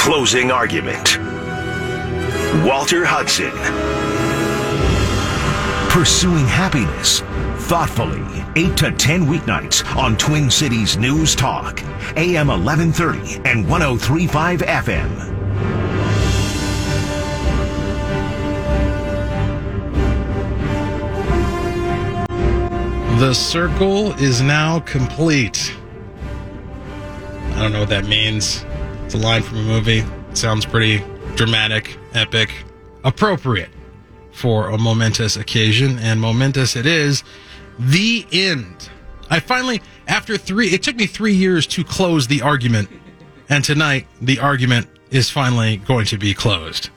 Closing argument. Walter Hudson. Pursuing happiness thoughtfully 8 to 10 weeknights on Twin Cities News Talk, AM 1130 and 1035 FM. The circle is now complete. I don't know what that means. It's a line from a movie. It sounds pretty dramatic, epic, appropriate for a momentous occasion, and momentous it is. The end. I finally, after three, it took me three years to close the argument, and tonight the argument is finally going to be closed.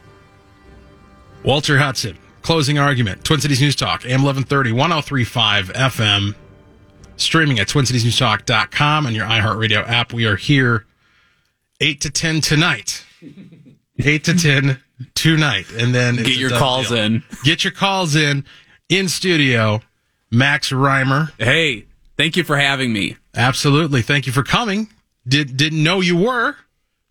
Walter Hudson, Closing argument. Twin Cities News Talk, AM 1130, 1035 FM. Streaming at twincitiesnewstalk.com and your iHeartRadio app. We are here 8 to 10 tonight. 8 to 10 tonight. And then get your calls deal. in. Get your calls in in studio. Max Reimer. Hey, thank you for having me. Absolutely. Thank you for coming. Did didn't know you were.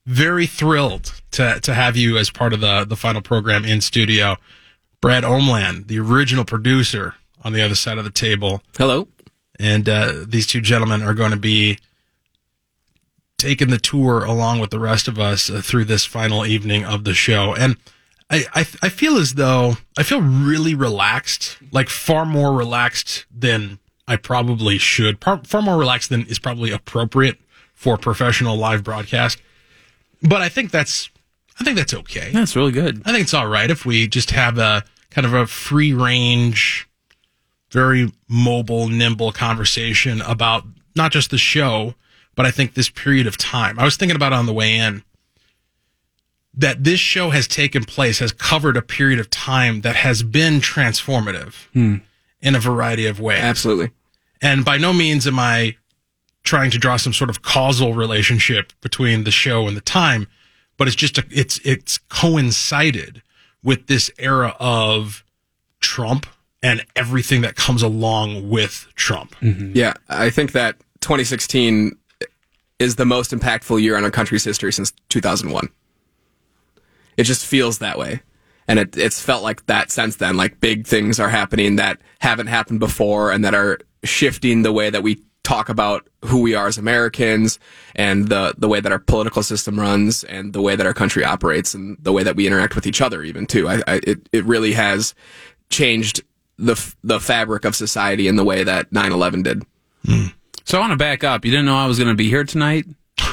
Very thrilled to to have you as part of the the final program in studio. Brad Omland, the original producer, on the other side of the table. Hello. And uh, these two gentlemen are going to be taking the tour along with the rest of us uh, through this final evening of the show. And I, I, I feel as though I feel really relaxed, like far more relaxed than I probably should. Far, far more relaxed than is probably appropriate for professional live broadcast. But I think that's I think that's okay. That's really good. I think it's all right if we just have a kind of a free range, very mobile, nimble conversation about not just the show, but I think this period of time. I was thinking about on the way in that this show has taken place, has covered a period of time that has been transformative hmm. in a variety of ways. Absolutely. And by no means am I trying to draw some sort of causal relationship between the show and the time, but it's just a, it's it's coincided with this era of Trump and everything that comes along with Trump. Mm-hmm. Yeah, I think that 2016 is the most impactful year in our country's history since 2001. It just feels that way. And it, it's felt like that since then. Like big things are happening that haven't happened before and that are shifting the way that we talk about who we are as Americans and the the way that our political system runs and the way that our country operates and the way that we interact with each other even too. I, I, it it really has changed the the fabric of society in the way that 9/11 did. Mm. So I want to back up. You didn't know I was going to be here tonight?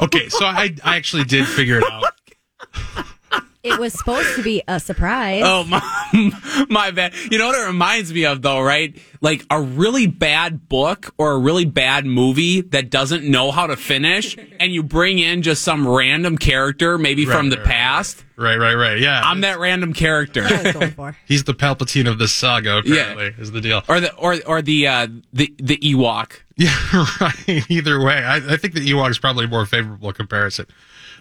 okay, so I I actually did figure it out. It was supposed to be a surprise. Oh my, my bad. You know what it reminds me of though, right? Like a really bad book or a really bad movie that doesn't know how to finish, and you bring in just some random character, maybe right, from the right, past. Right, right, right. Yeah, I'm that random character. He's the Palpatine of this saga. Apparently, yeah. is the deal. Or the or or the uh, the the Ewok. Yeah, right. Either way, I, I think the Ewok is probably a more favorable comparison.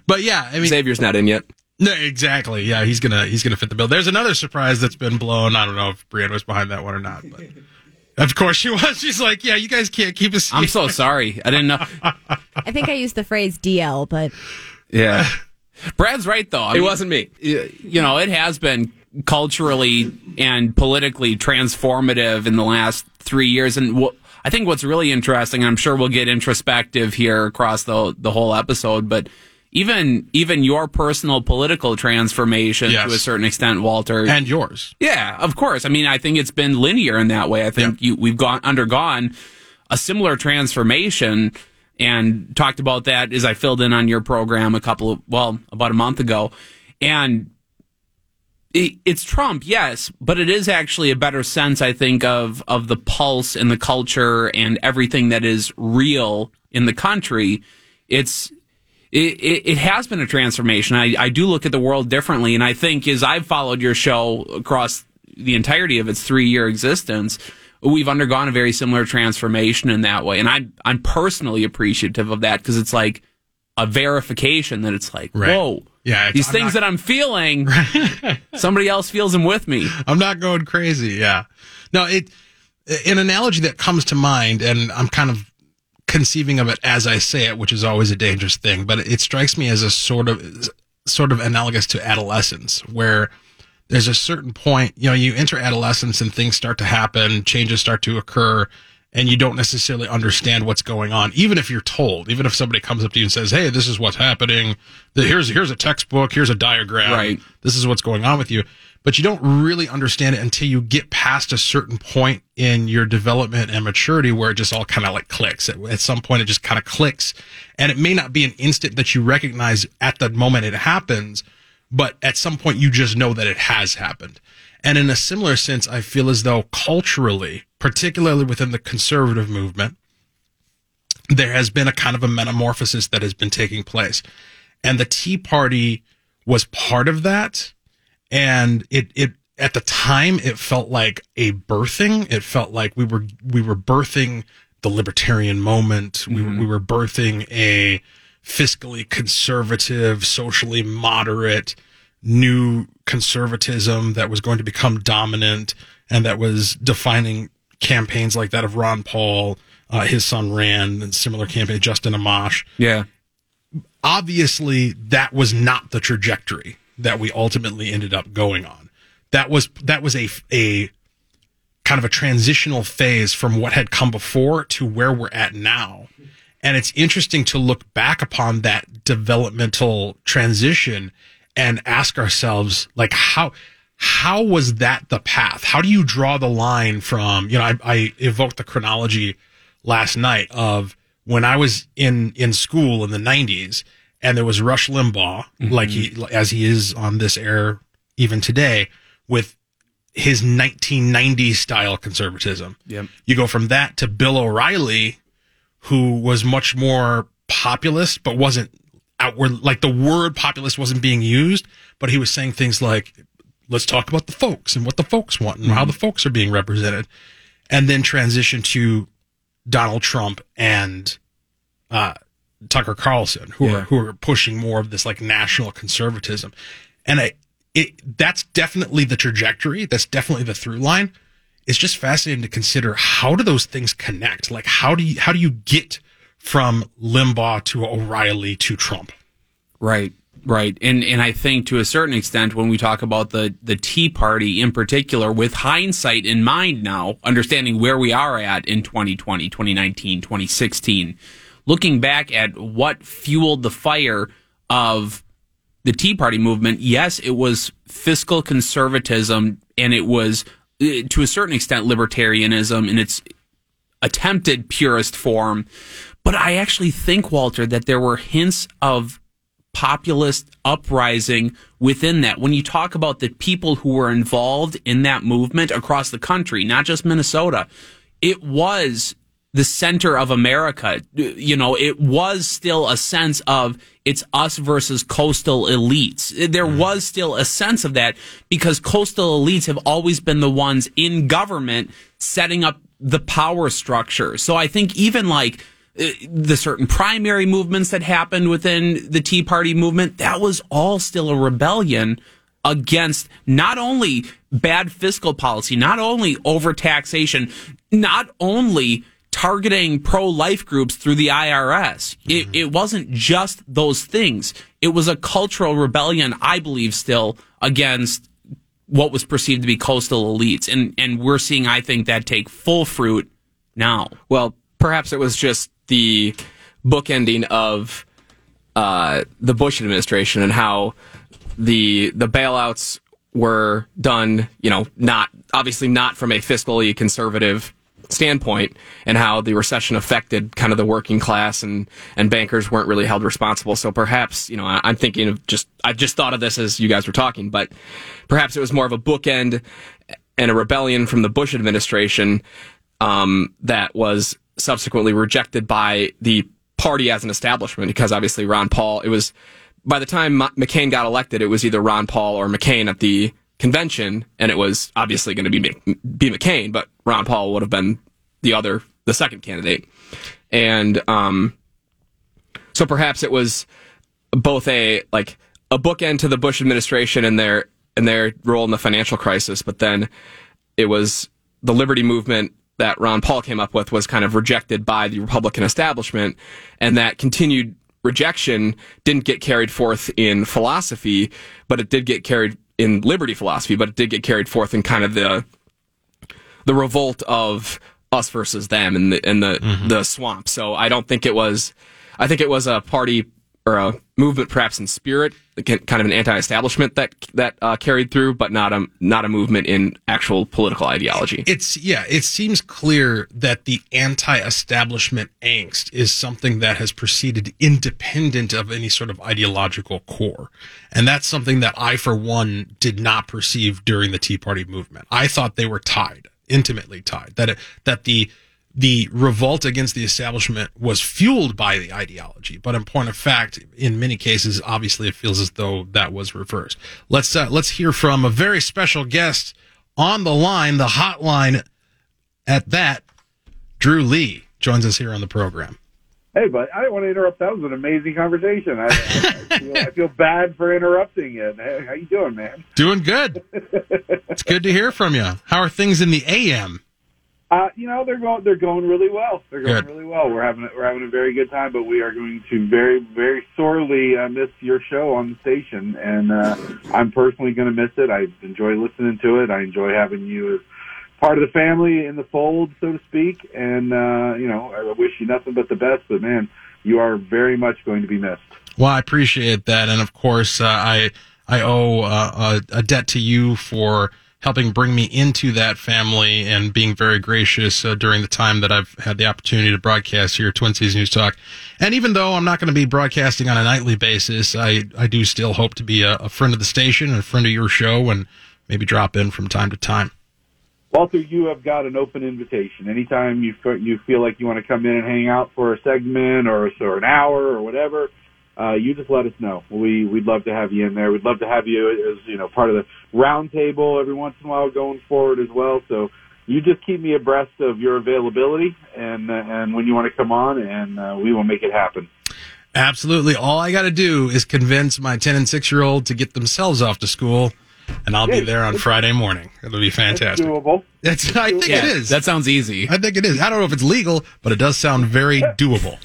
But yeah, I mean, Xavier's not in yet. No, exactly. Yeah, he's gonna he's gonna fit the bill. There's another surprise that's been blown. I don't know if Brienne was behind that one or not, but of course she was. She's like, yeah, you guys can't keep us. I'm so sorry. I didn't know. I think I used the phrase DL, but yeah, Brad's right though. I it mean, wasn't me. You know, it has been culturally and politically transformative in the last three years, and I think what's really interesting, and I'm sure we'll get introspective here across the the whole episode, but even even your personal political transformation yes. to a certain extent, Walter, and yours. Yeah, of course. I mean, I think it's been linear in that way. I think you we've gone undergone a similar transformation and talked about that as I filled in on your program a couple of well about a month ago, and. it's Trump, yes, but it is actually a better sense, I think, of of the pulse and the culture and everything that is real in the country. It's it, it, it has been a transformation. I, I do look at the world differently, and I think as I've followed your show across the entirety of its three year existence, we've undergone a very similar transformation in that way. And I'm I'm personally appreciative of that because it's like a verification that it's like, Right. whoa, Yeah, these I'm things not- that I'm feeling, somebody else feels them with me. I'm not going crazy. Yeah. No, it, an analogy that comes to mind, and I'm kind of conceiving of it as I say it, which is always a dangerous thing, but it strikes me as a sort of, sort of analogous to adolescence where there's a certain point, you know, you enter adolescence and things start to happen, changes start to occur, and you don't necessarily understand what's going on, even if you're told, even if somebody comes up to you and says, Hey, this is what's happening. Here's, here's a textbook. Here's a diagram. Right. This is what's going on with you. But you don't really understand it until you get past a certain point in your development and maturity where it just all kind of like clicks. At, at some point, it just kind of clicks. And it may not be an instant that you recognize at the moment it happens, but at some point you just know that it has happened. And in a similar sense, I feel as though culturally, particularly within the conservative movement, there has been a kind of a metamorphosis that has been taking place. And the Tea Party was part of that. And it, it, at the time, it felt like a birthing. It felt like we were, we were birthing the libertarian moment. We, were, we were birthing a fiscally conservative, socially moderate, new conservatism that was going to become dominant and that was defining campaigns like that of Ron Paul, uh, his son Rand, and similar campaign, Justin Amash. Yeah. Obviously, that was not the trajectory that we ultimately ended up going on. That was that was a a kind of a transitional phase from what had come before to where we're at now. And it's interesting to look back upon that developmental transition and ask ourselves, like, how, how was that the path? How do you draw the line from, you know, I, I evoked the chronology last night of when I was in, in school in the nineties and there was Rush Limbaugh, like he, as he is on this air even today with his 1990s style conservatism. Yep. You go from that to Bill O'Reilly, who was much more populist, but wasn't outward, like the word populist wasn't being used, but he was saying things like, let's talk about the folks and what the folks want and how the folks are being represented. And then transition to Donald Trump and, uh, Tucker Carlson, who Yeah. are who are pushing more of this like national conservatism, and I, it that's definitely the trajectory. That's definitely the through line. It's just fascinating to consider how do those things connect? Like how do you how do you get from Limbaugh to O'Reilly to Trump? Right, right, and and I think to a certain extent, when we talk about the the Tea Party in particular, with hindsight in mind now, understanding where we are at in 2020, 2019, 2016, looking back at what fueled the fire of the Tea Party movement, yes, it was fiscal conservatism, and it was eh, to a certain extent libertarianism in its attempted purest form. But I actually think, Walter, that there were hints of populist uprising within that. When you talk about the people who were involved in that movement across the country, not just Minnesota, it was the center of America. You know, it was still a sense of it's us versus coastal elites. There was still a sense of that because coastal elites have always been the ones in government setting up the power structure. So I think even like uh, the certain primary movements that happened within the Tea Party movement, that was all still a rebellion against not only bad fiscal policy, not only overtaxation, not only targeting pro-life groups through the IRS. It, it wasn't just those things. It was a cultural rebellion, I believe, still against what was perceived to be coastal elites. And, and we're seeing, I think, that take full fruit now. Well, perhaps it was just the bookending of uh, the Bush administration and how the the bailouts were done. You know, not obviously not from a fiscally conservative standpoint, and how the recession affected kind of the working class and and bankers weren't really held responsible. So perhaps you know I, I'm thinking of just I just thought of this as you guys were talking, but perhaps it was more of a bookend and a rebellion from the Bush administration um, that was subsequently rejected by the party as an establishment because obviously Ron Paul, it was, by the time McCain got elected, it was either Ron Paul or McCain at the convention, and it was obviously going to be, be McCain, but Ron Paul would have been the other, the second candidate. And, um, so perhaps it was both a, like, a bookend to the Bush administration and their, and their role in the financial crisis, but then it was the liberty movement that Ron Paul came up with was kind of rejected by the Republican establishment, and that continued rejection didn't get carried forth in philosophy, but it did get carried in liberty philosophy, but it did get carried forth in kind of the the revolt of us versus them and the and the mm-hmm. the swamp. So I don't think it was. I think it was a party or a movement, perhaps in spirit, kind of an anti-establishment that that uh, carried through, but not a not a movement in actual political ideology. It's yeah, it seems clear that the anti-establishment angst is something that has proceeded independent of any sort of ideological core, and that's something that I, for one, did not perceive during the Tea Party movement. I thought they were tied, intimately tied. That it, that the the revolt against the establishment was fueled by the ideology. But in point of fact, in many cases, obviously it feels as though that was reversed. Let's, uh, let's hear from a very special guest on the line, the hotline at that. Drew Lee joins us here on the program. Hey, but I didn't want to interrupt. That was an amazing conversation. I, I, feel, I feel, bad for interrupting. Hey, how you doing, man? Doing good. it's good to hear from you. How are things in the AM? Uh, you know, they're going they're going really well. They're going good. really well. We're having we're having a very good time, but we are going to very very sorely uh, miss your show on the station, and uh, I'm personally going to miss it. I enjoy listening to it. I enjoy having you as part of the family in the fold, so to speak. And uh, you know, I wish you nothing but the best. But man, you are very much going to be missed. Well, I appreciate that, and of course, uh, I I owe uh, a, a debt to you for helping bring me into that family and being very gracious uh, during the time that I've had the opportunity to broadcast here at Twin Cities News Talk. And even though I'm not going to be broadcasting on a nightly basis, I, I do still hope to be a, a friend of the station and a friend of your show and maybe drop in from time to time. Walter, you have got an open invitation. Anytime you you feel like you want to come in and hang out for a segment or, or an hour or whatever, uh, you just let us know. We we'd love to have you in there. We'd love to have you as you know part of the roundtable every once in a while going forward as well. So you just keep me abreast of your availability and uh, and when you want to come on, and uh, we will make it happen. Absolutely. All I got to do is convince my ten and six year old to get themselves off to school. And I'll be there on Friday morning. It'll be fantastic. It's doable. It's, I think yeah, it is. That sounds easy. I think it is. I don't know if it's legal, but it does sound very doable.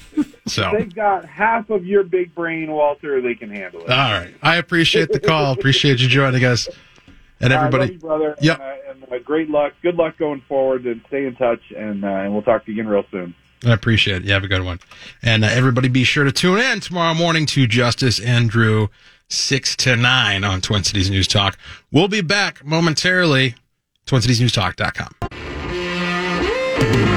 So they've got half of your big brain, Walter. They can handle it. All right. I appreciate the call. appreciate you joining us. And everybody, you, brother. Yep. And, uh, and uh, great luck. Good luck going forward, and stay in touch. And uh, and we'll talk to you again real soon. I appreciate it. You have a good one. And uh, everybody, be sure to tune in tomorrow morning to Justice and Drew six to nine on Twin Cities News Talk. We'll be back momentarily. TwinCitiesNewsTalk.com.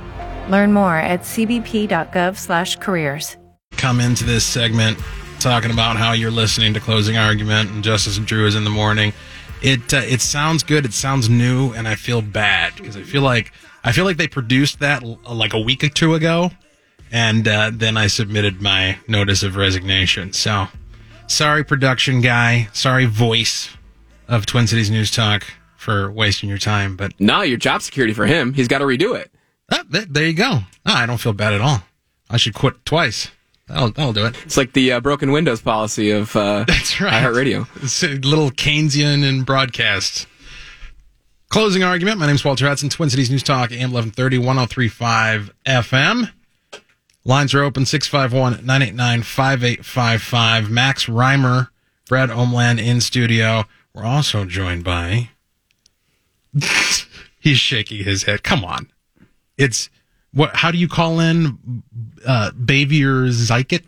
Learn more at cbp.gov/careers. Come into this segment talking about how you're listening to Closing Argument and Justice and Drew is in the morning. It uh, it sounds good. It sounds new, and I feel bad because I feel like I feel like they produced that like a week or two ago, and uh, then I submitted my notice of resignation. So sorry, production guy. Sorry, voice of Twin Cities News Talk for wasting your time. But no, your job security for him. He's got to redo it. Ah, there you go. I don't feel bad at all. I should quit twice. I'll, that'll do it. It's like the uh, broken windows policy of uh, That's right. iHeartRadio. It's a little Keynesian in broadcast. Closing argument. My name is Walter Hudson, Twin Cities News Talk, AM 1130, 1035 FM. Lines are open 651 989 5855. Max Reimer, Brad Omland in studio. We're also joined by He's shaking his head. Come on. It's what? How do you call in uh, Bavier Zykit?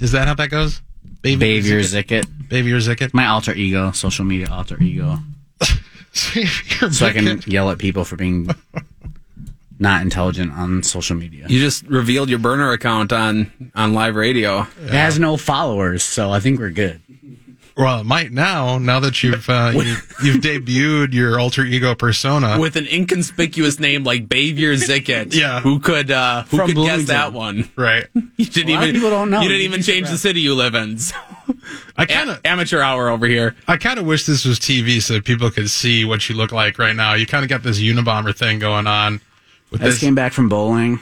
Is that how that goes? Bavier Zicket. Bavier Zykit. My alter ego, social media alter ego. Xavier So I can yell at people for being not intelligent on social media. You just revealed your burner account on on live radio. It has no followers, so I think we're good. Well, it might now. Now that you've uh, you, you've debuted your alter ego persona. with an inconspicuous name like Bavier Zicket. Yeah. Who could uh who From could guess that one? right. You didn't A lot of even people don't know. You didn't You'd even change the city you live in. So, I kind of a- amateur hour over here. I kind of wish this was TV so that people could see what you look like right now. You kind of got this Unabomber thing going on with I just this. came back from bowling.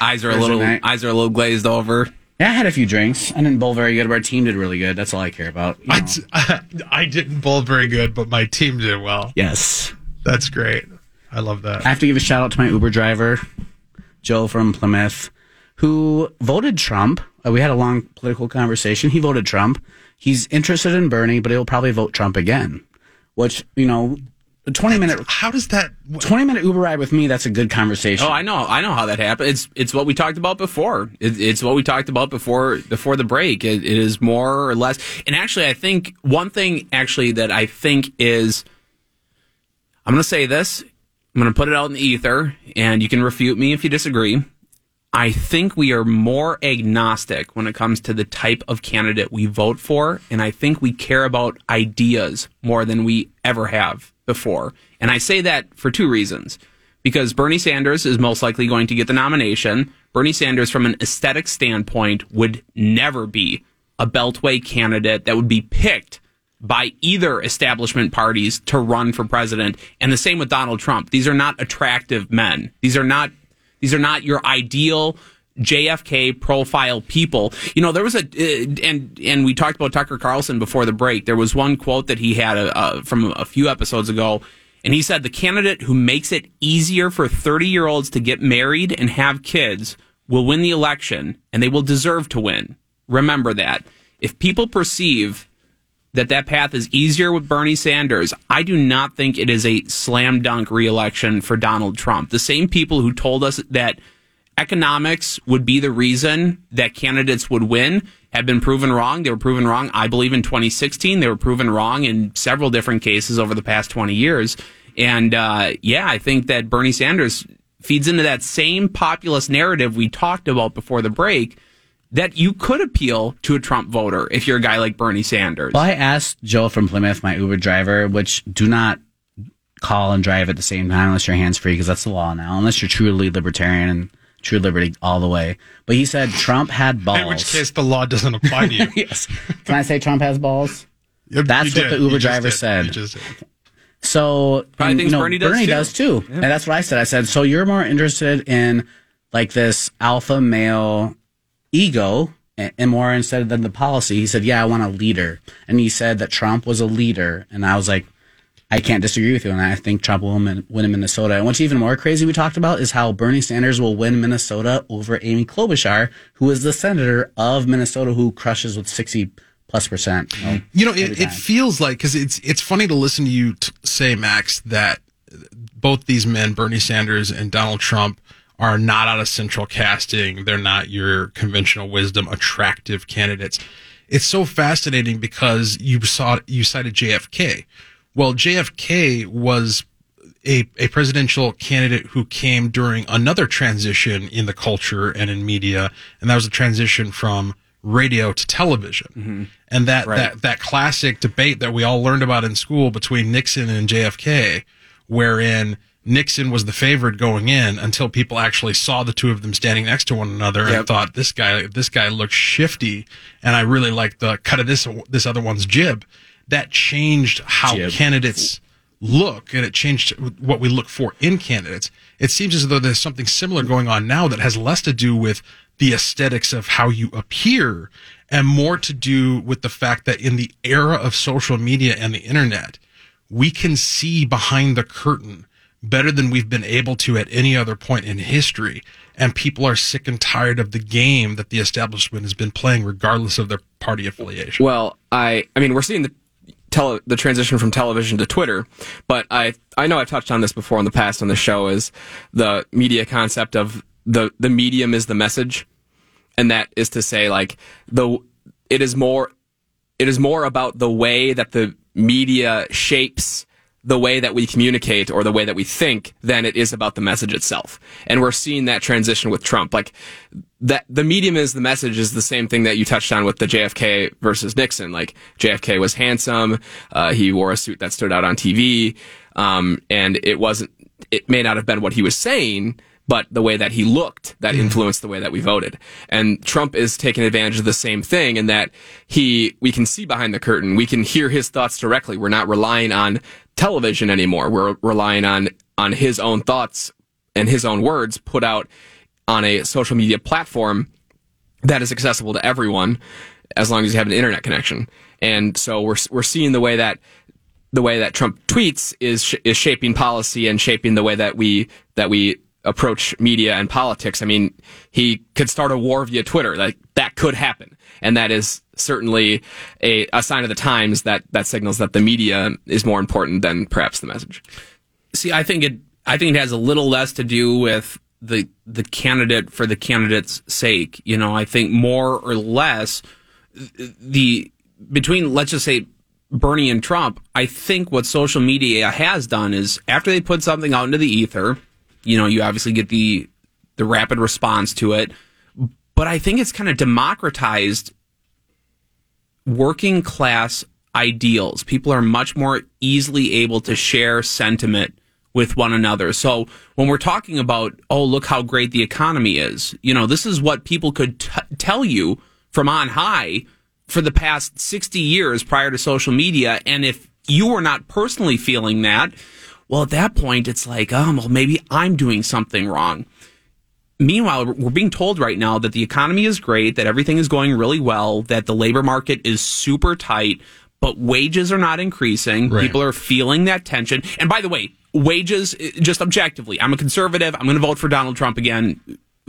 Eyes are a Thursday little night. eyes are a little glazed over. Yeah, I had a few drinks. I didn't bowl very good, but our team did really good. That's all I care about. you I, know. I didn't bowl very good, but my team did well. yes. That's great. I love that. I have to give a shout out to my Uber driver, Joe from Plymouth, who voted Trump. Uh, we had a long political conversation. He voted Trump. He's interested in Bernie, but he'll probably vote Trump again. Which you know, a twenty minute How does that? twenty minute Uber ride with me. That's a good conversation. Oh, I know, I know how that happened. It's it's what we talked about before. It, it's what we talked about before before the break. It, it is more or less. And actually, I think one thing actually that I think is, I'm going to say this. I'm going to put it out in the ether, and you can refute me if you disagree. I think we are more agnostic when it comes to the type of candidate we vote for, and I think we care about ideas more than we ever have before. And I say that for two reasons. Because Bernie Sanders is most likely going to get the nomination. Bernie Sanders, from an aesthetic standpoint, would never be a Beltway candidate that would be picked by either establishment parties to run for president. And the same with Donald Trump. These are not attractive men. These are not these are not your ideal JFK profile people. You know, there was a uh, and and we talked about Tucker Carlson before the break. There was one quote that he had uh, uh, from a few episodes ago, and he said the candidate who makes it easier for 30 year olds to get married and have kids will win the election, and they will deserve to win. Remember that. If people perceive that that path is easier with Bernie Sanders. I do not think it is a slam dunk reelection for Donald Trump. The same people who told us that economics would be the reason that candidates would win have been proven wrong. They were proven wrong, I believe, in 2016. They were proven wrong in several different cases over the past 20 years. And uh, yeah, I think that Bernie Sanders feeds into that same populist narrative we talked about before the break that you could appeal to a Trump voter if you're a guy like Bernie Sanders. Well, I asked Joe from Plymouth, my Uber driver, which do not call and drive at the same time unless you're hands free because that's the law now. Unless you're truly libertarian and true liberty all the way. But he said Trump had balls. In which case, the law doesn't apply to you. yes. Can I say Trump has balls? Yep, That's what did. the Uber driver did. said. You just did. So Probably and, thinks you know, Bernie does too. too. And that's what I said. I said, so you're more interested in like this alpha male ego and, and more instead than the policy. He said, yeah, I want a leader. And he said that Trump was a leader. And I was like, I can't disagree with you. And I think Trump will win, win in Minnesota. And what's even more crazy we talked about is how Bernie Sanders will win Minnesota over Amy Klobuchar, who is the senator of Minnesota who crushes with 60 plus percent. You know, You know, it, it feels like because it's it's funny to listen to you t- say, Max, that both these men, Bernie Sanders and Donald Trump, are not out of central casting. They're not your conventional wisdom attractive candidates. It's so fascinating because you saw you cited JFK. Well, JFK was a, a presidential candidate who came during another transition in the culture and in media, and that was a transition from radio to television. Mm-hmm. And that, that, that classic debate that we all learned about in school between Nixon and JFK, wherein Nixon was the favorite going in until people actually saw the two of them standing next to one another and thought this guy this guy looks shifty and I really like the cut of this this other one's jib. That changed how Jib. candidates look and it changed what we look for in candidates. It seems as though there's something similar going on now that has less to do with the aesthetics of how you appear and more to do with the fact that in the era of social media and the internet, we can see behind the curtain better than we've been able to at any other point in history. And people are sick and tired of the game that the establishment has been playing, regardless of their party affiliation. Well, I I mean we're seeing the tele- the transition from television to Twitter, but I I know I've touched on this before in the past on the show is the media concept of the the medium is the message, and that is to say like the it is more it is more about the way that the media shapes the way that we communicate or the way that we think than it is about the message itself. And we're seeing that transition with Trump. Like that, the medium is the message is the same thing that you touched on with the JFK versus Nixon. Like JFK was handsome. Uh, he wore a suit that stood out on TV. Um, and it wasn't, it may not have been what he was saying, but the way that he looked that influenced the way that we voted. And Trump is taking advantage of the same thing in that he, we can see behind the curtain. We can hear his thoughts directly. We're not relying on television anymore. We're relying on, on his own thoughts and his own words put out on a social media platform that is accessible to everyone as long as you have an internet connection. And so we're, we're seeing the way that the way that Trump tweets is sh- is shaping policy and shaping the way that we that we approach media and politics. I mean, he could start a war via Twitter. Like that could happen, and that is certainly a, a sign of the times that that signals that the media is more important than perhaps the message. See, I think it. I think it has a little less to do with the the candidate for the candidate's sake. You know, I think more or less the between let's just say Bernie and Trump. I think what social media has done is after they put something out into the ether, you know, you obviously get the the rapid response to it, but I think it's kind of democratized working class ideals. People are much more easily able to share sentiment with one another. So when we're talking about, oh, look how great the economy is, you know, this is what people could t- tell you from on high for the past 60 years prior to social media. And if you were not personally feeling that, well, at that point, it's like, oh, well, maybe I'm doing something wrong. Meanwhile, we're being told right now that the economy is great, that everything is going really well, that the labor market is super tight, but wages are not increasing. Right. People are feeling that tension. And by the way, wages, just objectively, I'm a conservative. I'm going to vote for Donald Trump again.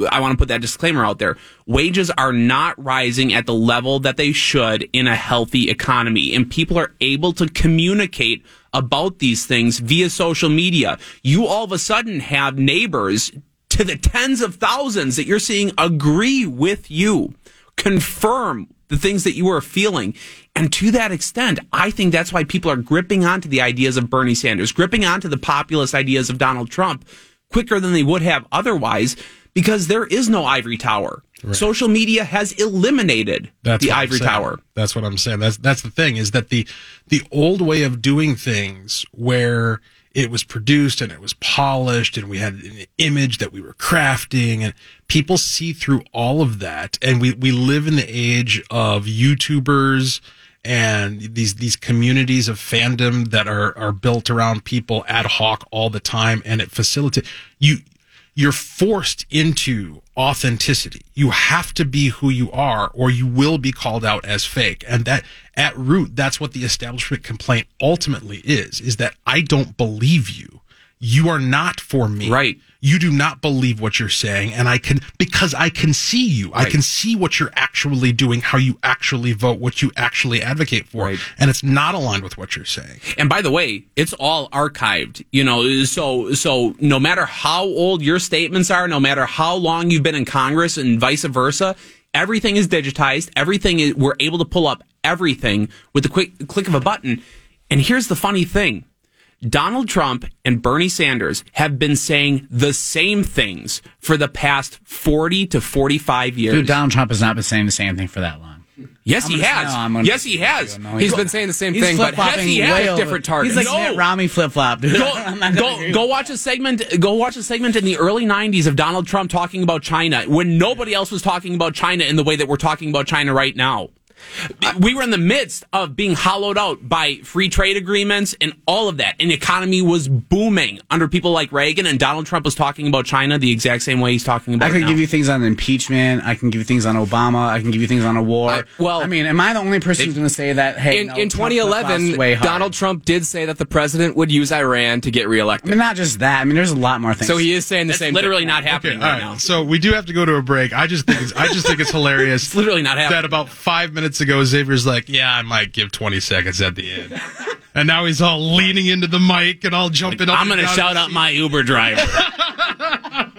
I want to put that disclaimer out there. Wages are not rising at the level that they should in a healthy economy, and people are able to communicate about these things via social media. You all of a sudden have neighbors to the tens of thousands that you're seeing agree with you, confirm the things that you are feeling. And to that extent, I think that's why people are gripping onto the ideas of Bernie Sanders, gripping onto the populist ideas of Donald Trump quicker than they would have otherwise because there is no ivory tower. Social media has eliminated That's the ivory tower. That's what I'm saying. That's that's the thing is that the the old way of doing things where it was produced and it was polished and we had an image that we were crafting and people see through all of that. And we we live in the age of YouTubers and these these communities of fandom that are are built around people ad hoc all the time. And it facilitates you you're forced into authenticity. You have to be who you are or you will be called out as fake. And that at root, that's what the establishment complaint ultimately is, is that I don't believe you. You are not for me. Right. You do not believe what you're saying. And I can, because I can see you. I can see what you're actually doing, how you actually vote, what you actually advocate for. Right. And it's not aligned with what you're saying. And by the way, it's all archived. You know, so so no matter how old your statements are, no matter how long you've been in Congress and vice versa, everything is digitized. Everything is we're able to pull up everything with the quick click of a button. And here's the funny thing. Donald Trump and Bernie Sanders have been saying the same things for the past 40 to 45 years. Dude, Donald Trump has not been saying the same thing for that long. yes, he gonna- has. no, yes, he has. No, He's been saying the same thing, but flip-flopping yes, he has different targets. He's like No. Mitt Romney flip flop, dude. go, I'm not gonna agree go, go watch a segment go watch a segment in the early 90s of Donald Trump talking about China when nobody else was talking about China in the way that we're talking about China right now. We were in the midst of being hollowed out by free trade agreements and all of that. And the economy was booming under people like Reagan and Donald Trump was talking about China the exact same way he's talking about I it can now. give you things on impeachment. I can give you things on Obama. I can give you things on a war. I- well- I mean, am I the only person who's going to say that? Hey, in, no, in 2011, flip-flops way hard? Donald Trump did say that the president would use Iran to get I reelected. mean, not just that. I mean, there's a lot more things. So he is saying the That's same. literally thing. not happening Okay, all right right. now. So we do have to go to a break. I just think it's, I just think it's hilarious. It's literally not happening. That about five minutes minutes ago, Xavier's like, "Yeah, I might give 20 seconds at the end," and now he's all leaning into the mic and all jumping up. I'm going to shout out my Uber driver.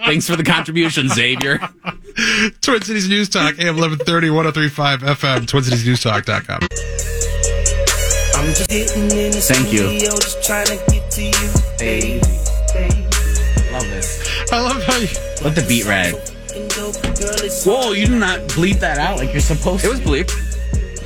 Thanks for the contribution, Xavier. Twin Cities News Talk, AM 1130, 1035 FM, TwinCitiesNewsTalk.com. Thank you. I love this. I love how you. Let the beat ride. Whoa, you did not bleep that out like you're supposed to. It was bleak.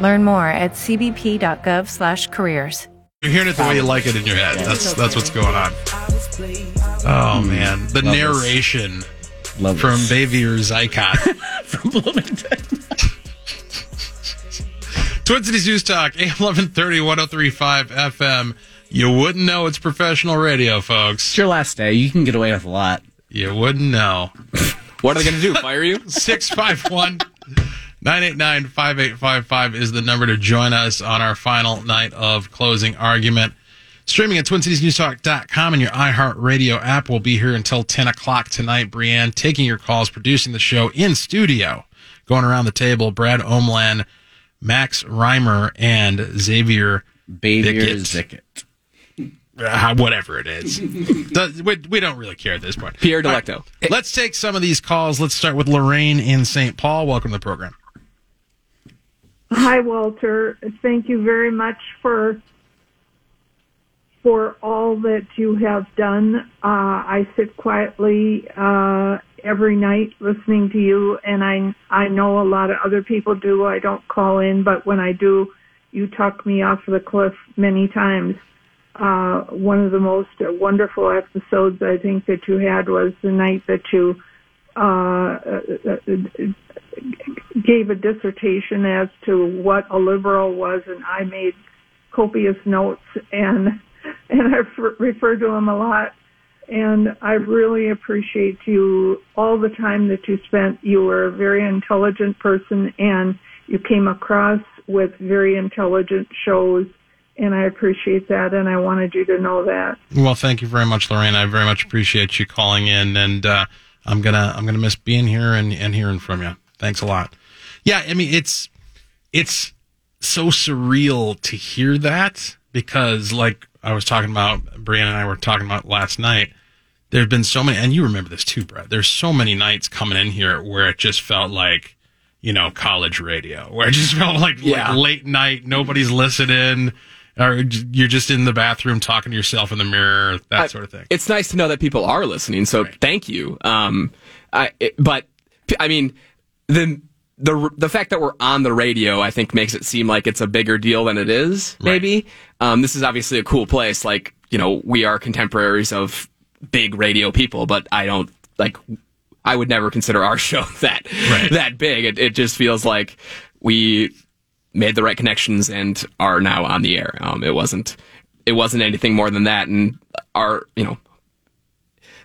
Learn more at cbp.gov/careers. you're hearing it the way you like it in your head. That's that's what's going on. Oh mm. man, the Love narration Love from this. Bavier Zycott. from Bloomington. Twin Cities News Talk, AM 1130, 1035 FM. You wouldn't know it's professional radio, folks. It's your last day. You can get away with a lot. You wouldn't know. What are they going to do? Fire you? 651 989 5855 is the number to join us on our final night of closing argument. Streaming at TwinCitiesNewsTalk.com and your iHeartRadio app will be here until 10 o'clock tonight. Brienne taking your calls, producing the show in studio. Going around the table, Brad Omland, Max Reimer, and Xavier Bavier Bickett. Zicket. uh, whatever it is. Does- we, we don't really care at this point. Pierre All right, Delecto. let's take some of these calls. Let's start with Lorraine in St. Paul. Welcome to the program. Hi, Walter. Thank you very much for for all that you have done. Uh, I sit quietly uh, every night listening to you, and I I know a lot of other people do. I don't call in, but when I do, you talk me off the cliff many times. Uh, one of the most wonderful episodes I think that you had was the night that you uh, gave a dissertation as to what a liberal was, and I made copious notes and and I refer to him a lot. And I really appreciate you all the time that you spent. You were a very intelligent person, and you came across with very intelligent shows. And I appreciate that, and I wanted you to know that. Well, thank you very much, Lorraine. I very much appreciate you calling in, and uh, I'm gonna I'm gonna miss being here and, and hearing from you. Thanks a lot. Yeah, I mean it's it's so surreal to hear that because, like I was talking about, Brianna and I were talking about last night. There have been so many, and you remember this too, Brett. There's so many nights coming in here where it just felt like, you know, college radio, where it just felt like, Yeah. like late night, nobody's listening, or you're just in the bathroom talking to yourself in the mirror, that I- sort of thing. It's nice to know that people are listening, so thank you. Um, I, it, but I mean, the the the fact that we're on the radio, I think, makes it seem like it's a bigger deal than it is. Maybe um, this is obviously a cool place. Like you know, we are contemporaries of big radio people, but I don't like. I would never consider our show that Right. that big. It, it just feels like we made the right connections and are now on the air. Um, it wasn't it wasn't anything more than that, and our you know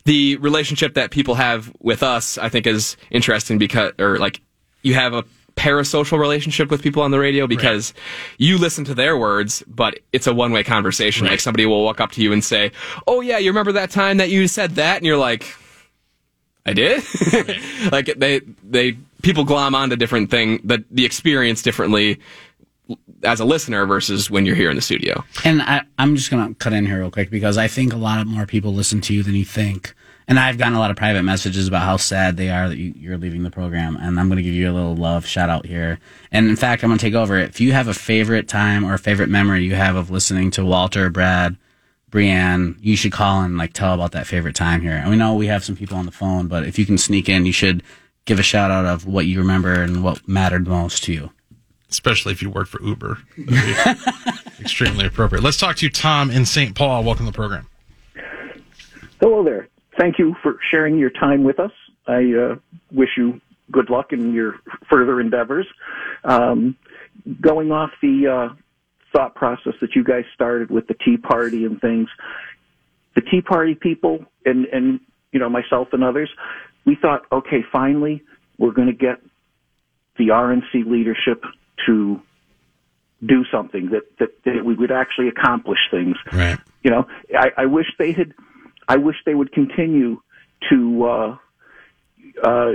the relationship that people have with us, I think, is interesting because or like you have a parasocial relationship with people on the radio because you listen to their words, but it's a one way conversation. Like somebody will walk up to you and say, "Oh yeah, you remember that time that you said that?" and you're like. I did. like they they people glom onto different thing the the experience differently as a listener versus when you're here in the studio. And I, I'm just going to cut in here real quick because I think a lot of more people listen to you than you think. And I've gotten a lot of private messages about how sad they are that you, you're leaving the program. And I'm going to give you a little love shout out here. And in fact, I'm going to take over. If you have a favorite time or a favorite memory you have of listening to Walter, Brad, Brienne, you should call and like tell about that favorite time here. And we know we have some people on the phone, but if you can sneak in, you should give a shout out of what you remember and what mattered most to you. Especially if you work for Uber. Extremely appropriate. Let's talk to you, Tom in St. Paul. Welcome to the program. Hello there. Thank you for sharing your time with us. I uh, wish you good luck in your further endeavors. Um, going off the uh, thought process that you guys started with the Tea Party and things, the Tea Party people and and you know myself and others, we thought, okay, finally we're going to get the RNC leadership to do something that, that that we would actually accomplish things. Right. You know, I, I wish they had. I wish they would continue to uh, uh,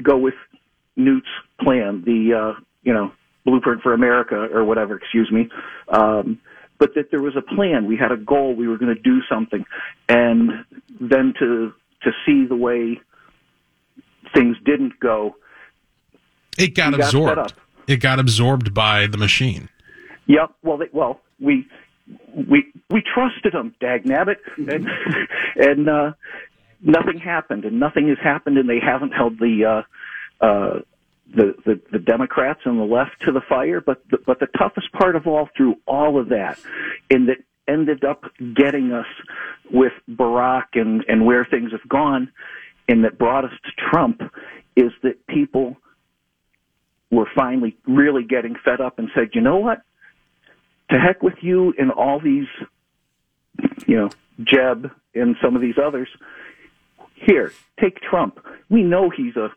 go with Newt's plan, the uh, you know blueprint for America or whatever. Excuse me. Um, but that there was a plan. We had a goal. We were going to do something, and then to to see the way things didn't go. It got got absorbed. up. It got absorbed by the machine. Yep. Well, they, well, we we we trusted them, dag nabbit, and and uh, nothing happened, and nothing has happened, and they haven't held the uh, uh, the, the the Democrats and the left to the fire. But the, but the toughest part of all, through all of that, and that ended up getting us with Barack and and where things have gone, and that brought us to Trump, is that people were finally really getting fed up and said, you know what? To heck with you and all these, you know, Jeb and some of these others. Here, take Trump. We know he's a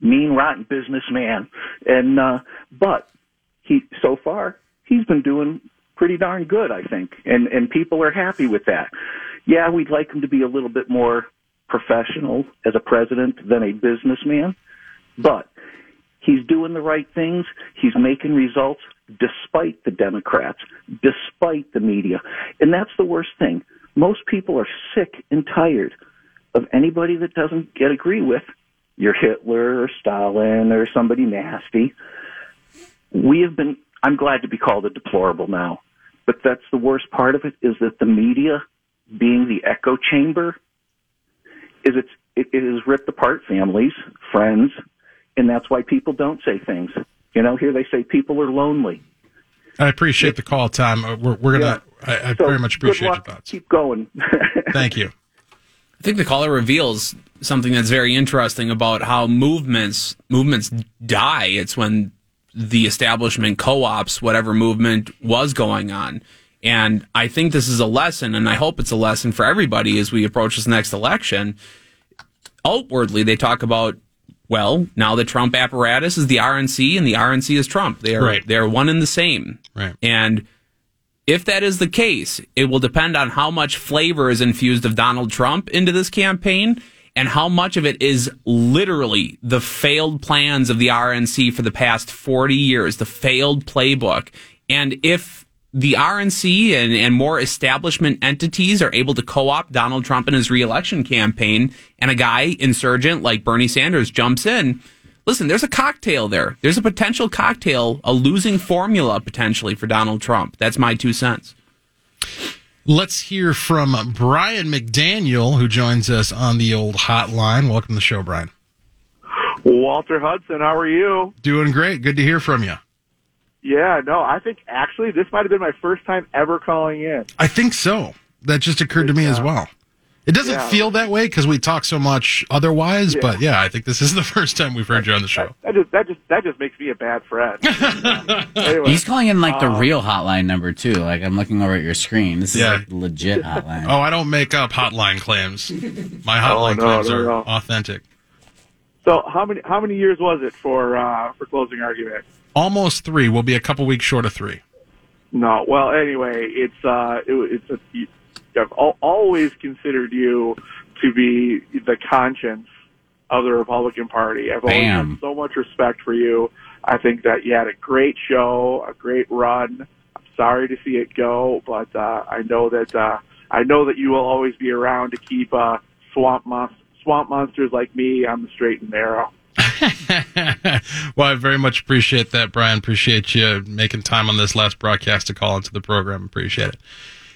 mean, rotten businessman, and uh, but he so far he's been doing pretty darn good, I think, and and people are happy with that. Yeah, we'd like him to be a little bit more professional as a president than a businessman, but he's doing the right things. He's making results despite the Democrats, despite the media. And that's the worst thing. Most people are sick and tired of anybody that doesn't get agree with your Hitler or Stalin or somebody nasty. We have been, I'm glad to be called a deplorable now, but that's the worst part of it is that the media being the echo chamber is it's, it, it has ripped apart families, friends, and that's why people don't say things. You know, here they say people are lonely. I appreciate the call, Tom. Uh, We're, we're gonna. I, I So, very much good appreciate your luck. thoughts. Keep going. Thank you. I think the caller reveals something that's very interesting about how movements movements die. It's when the establishment co-ops whatever movement was going on. And I think this is a lesson, and I hope it's a lesson for everybody as we approach this next election. Outwardly, they talk about, well, now the Trump apparatus is the RNC, and the RNC is Trump. They are Right. they are one and the same. Right. And if that is the case, it will depend on how much flavor is infused of Donald Trump into this campaign and how much of it is literally the failed plans of the RNC for the past 40 years, the failed playbook. And if the RNC and, and more establishment entities are able to co-opt Donald Trump in his reelection campaign and a guy insurgent like Bernie Sanders jumps in, listen, there's a cocktail there. There's a potential cocktail, a losing formula potentially for Donald Trump. That's my two cents. Let's hear from Brian McDaniel, who joins us on the old hotline. Welcome to the show, Brian. Walter Hudson, how are you? Doing great. Good to hear from you. Yeah, no, I think actually this might have been my first time ever calling in. I think so. That just occurred to me as well. It doesn't Yeah. feel that way because we talk so much otherwise, Yeah. but yeah, I think this is the first time we've heard you on the show. That just that just that just makes me a bad friend. anyway, He's calling in like the uh, real hotline number too. Like I'm looking over at your screen. This is Yeah. like legit hotline. Oh, I don't make up hotline claims. My hotline no, claims no, are no. authentic. So how many how many years was it for uh, for closing argument? Almost three. We'll be a couple weeks short of three. No. Well, anyway, it's uh, it, it's a, I've al- always considered you to be the conscience of the Republican Party. I've always Bam. had so much respect for you. I think that you had a great show, a great run. I'm sorry to see it go, but uh, I know that uh, I know that you will always be around to keep uh, swamp mon- swamp monsters like me on the straight and narrow. well, I very much appreciate that, Brian. Appreciate you making time on this last broadcast to call into the program. Appreciate it.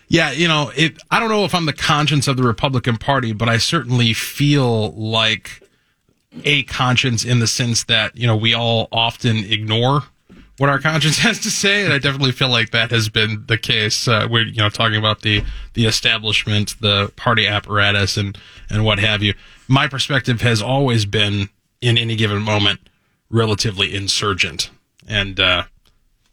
Yeah, you know, it, I don't know if I'm the conscience of the Republican Party, but I certainly feel like a conscience in the sense that, you know, we all often ignore what our conscience has to say. And I definitely feel like that has been the case. Uh, we're, you know, talking about the, the establishment, the party apparatus and, and what have you. My perspective has always been in any given moment relatively insurgent. And, uh,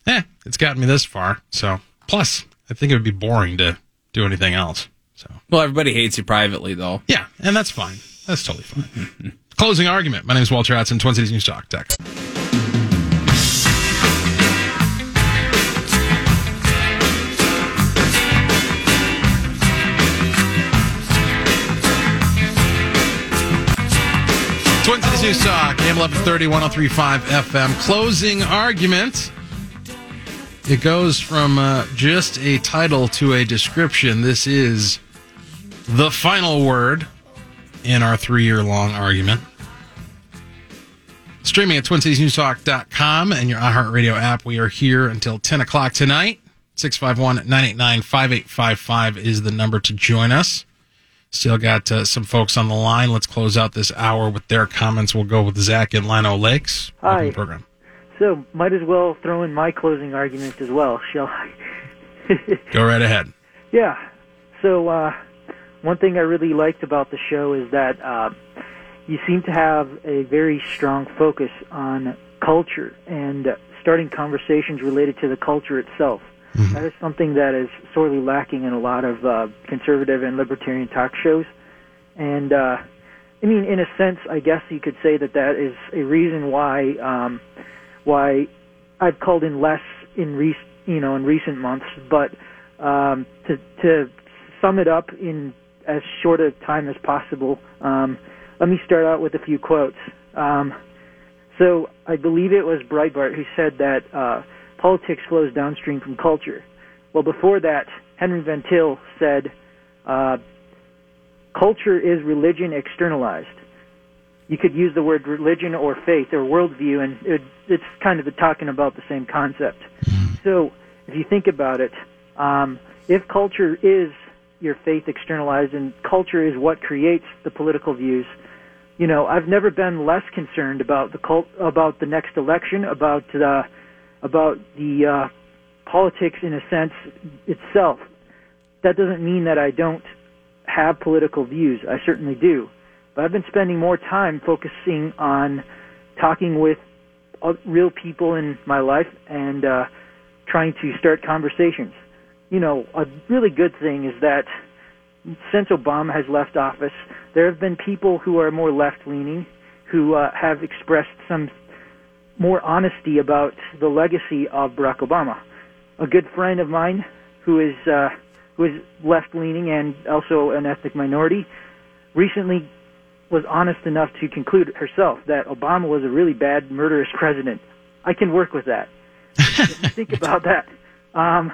eh, it's gotten me this far. So, plus, I think it would be boring to do anything else. So, Well, everybody hates you privately, though. yeah, and that's fine. That's totally fine. Closing argument. My name is Walter Hudson, Twin Cities News Talk. Text. Twin Cities News Talk, AM 1130, 1035 FM. Closing argument. It goes from uh, just a title to a description. This is the final word in our three year long argument. Streaming at TwinCitiesNewsTalk.com and your iHeartRadio app. We are here until 10 o'clock tonight. 651 989 5855 is the number to join us. Still got uh, some folks on the line. Let's close out this hour with their comments. We'll go with Zach in Lino Lakes. Hi. program. So, might as well throw in my closing argument as well, shall I? Go right ahead. Yeah. So, uh, one thing I really liked about the show is that uh, you seem to have a very strong focus on culture and starting conversations related to the culture itself. That is something that is sorely lacking in a lot of uh, conservative and libertarian talk shows. And, uh, I mean, in a sense, I guess you could say that that is a reason why um, why I've called in less in rec- you know in recent months. But um, to to sum it up in as short a time as possible, um, let me start out with a few quotes. Um, so I believe it was Breitbart who said that uh, politics flows downstream from culture. Well, before that, Henry Van Til said, uh, "Culture is religion externalized." You could use the word religion or faith or worldview, and it, it's kind of talking about the same concept. So, if you think about it, um, if culture is your faith externalized, and culture is what creates the political views, you know, I've never been less concerned about the cult, about the next election, about the, about the uh, politics in a sense itself. That doesn't mean that I don't have political views. I certainly do, but I've been spending more time focusing on talking with uh, real people in my life and uh, trying to start conversations. You know, a really good thing is that since Obama has left office, there have been people who are more left leaning who uh, have expressed some more honesty about the legacy of Barack Obama. A good friend of mine who is uh, who is left leaning and also an ethnic minority recently was honest enough to conclude herself that Obama was a really bad, murderous president. I can work with that. think about that, um,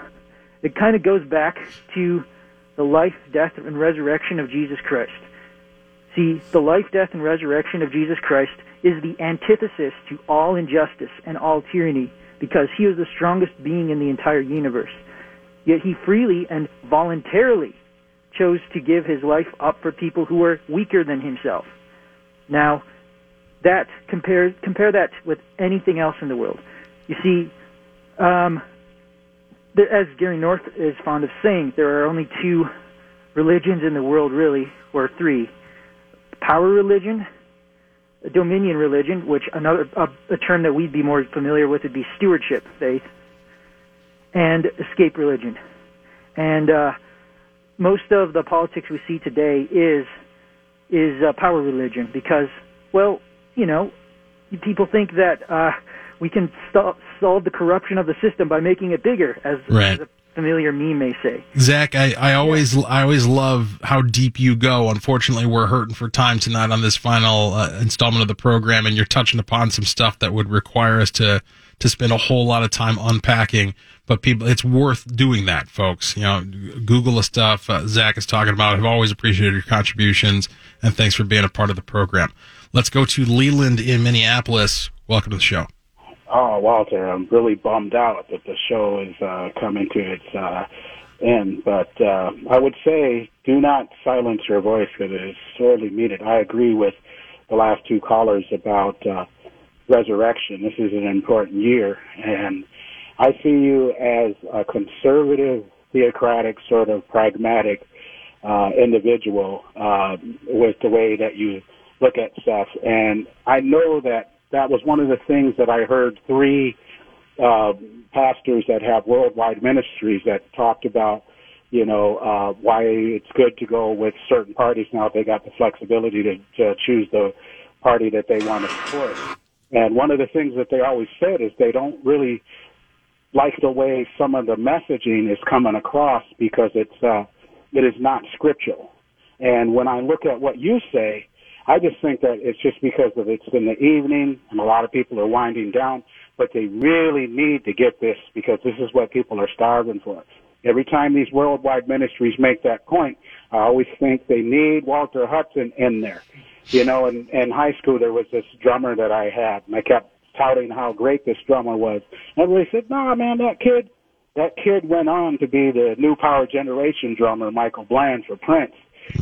it kind of goes back to the life, death, and resurrection of Jesus Christ. See, the life, death, and resurrection of Jesus Christ is the antithesis to all injustice and all tyranny because he is the strongest being in the entire universe. Yet he freely and voluntarily chose to give his life up for people who were weaker than himself. Now, that compare compare that with anything else in the world. You see, um, as Gary North is fond of saying, there are only two religions in the world, really, or three: power religion, dominion religion, which another a, a term that we'd be more familiar with would be stewardship faith, and escape religion. And uh, most of the politics we see today is is uh, power religion because, well, you know, people think that uh, we can st- solve the corruption of the system by making it bigger, as, Right. as familiar meme may say. Zach, I, I always I always love how deep you go. Unfortunately, we're hurting for time tonight on this final uh, installment of the program, and you're touching upon some stuff that would require us to to spend a whole lot of time unpacking. But people, it's worth doing that, folks. You know, Google the stuff uh, Zach is talking about. I've always appreciated your contributions, and thanks for being a part of the program. Let's go to Leland in Minneapolis. Welcome to the show. Oh, Walter, I'm really bummed out that the show is uh, coming to its uh, end. But uh, I would say do not silence your voice because it is sorely needed. I agree with the last two callers about uh, resurrection. This is an important year, and I see you as a conservative, theocratic, sort of pragmatic uh, individual uh, with the way that you look at stuff. And I know that that was one of the things that I heard three uh, pastors that have worldwide ministries that talked about, you know, uh, why it's good to go with certain parties now. They got the flexibility to, to choose the party that they want to support. And one of the things that they always said is they don't really like the way some of the messaging is coming across because it's uh, it is not scriptural. And when I look at what you say, I just think that it's just because of it's in the evening and a lot of people are winding down, but they really need to get this because this is what people are starving for. Every time these worldwide ministries make that point, I always think they need Walter Hudson in there. You know, in, in high school there was this drummer that I had and I kept touting how great this drummer was. Everybody said, "No, nah, man, that kid, that kid went on to be the new Power Generation drummer, Michael Bland for Prince."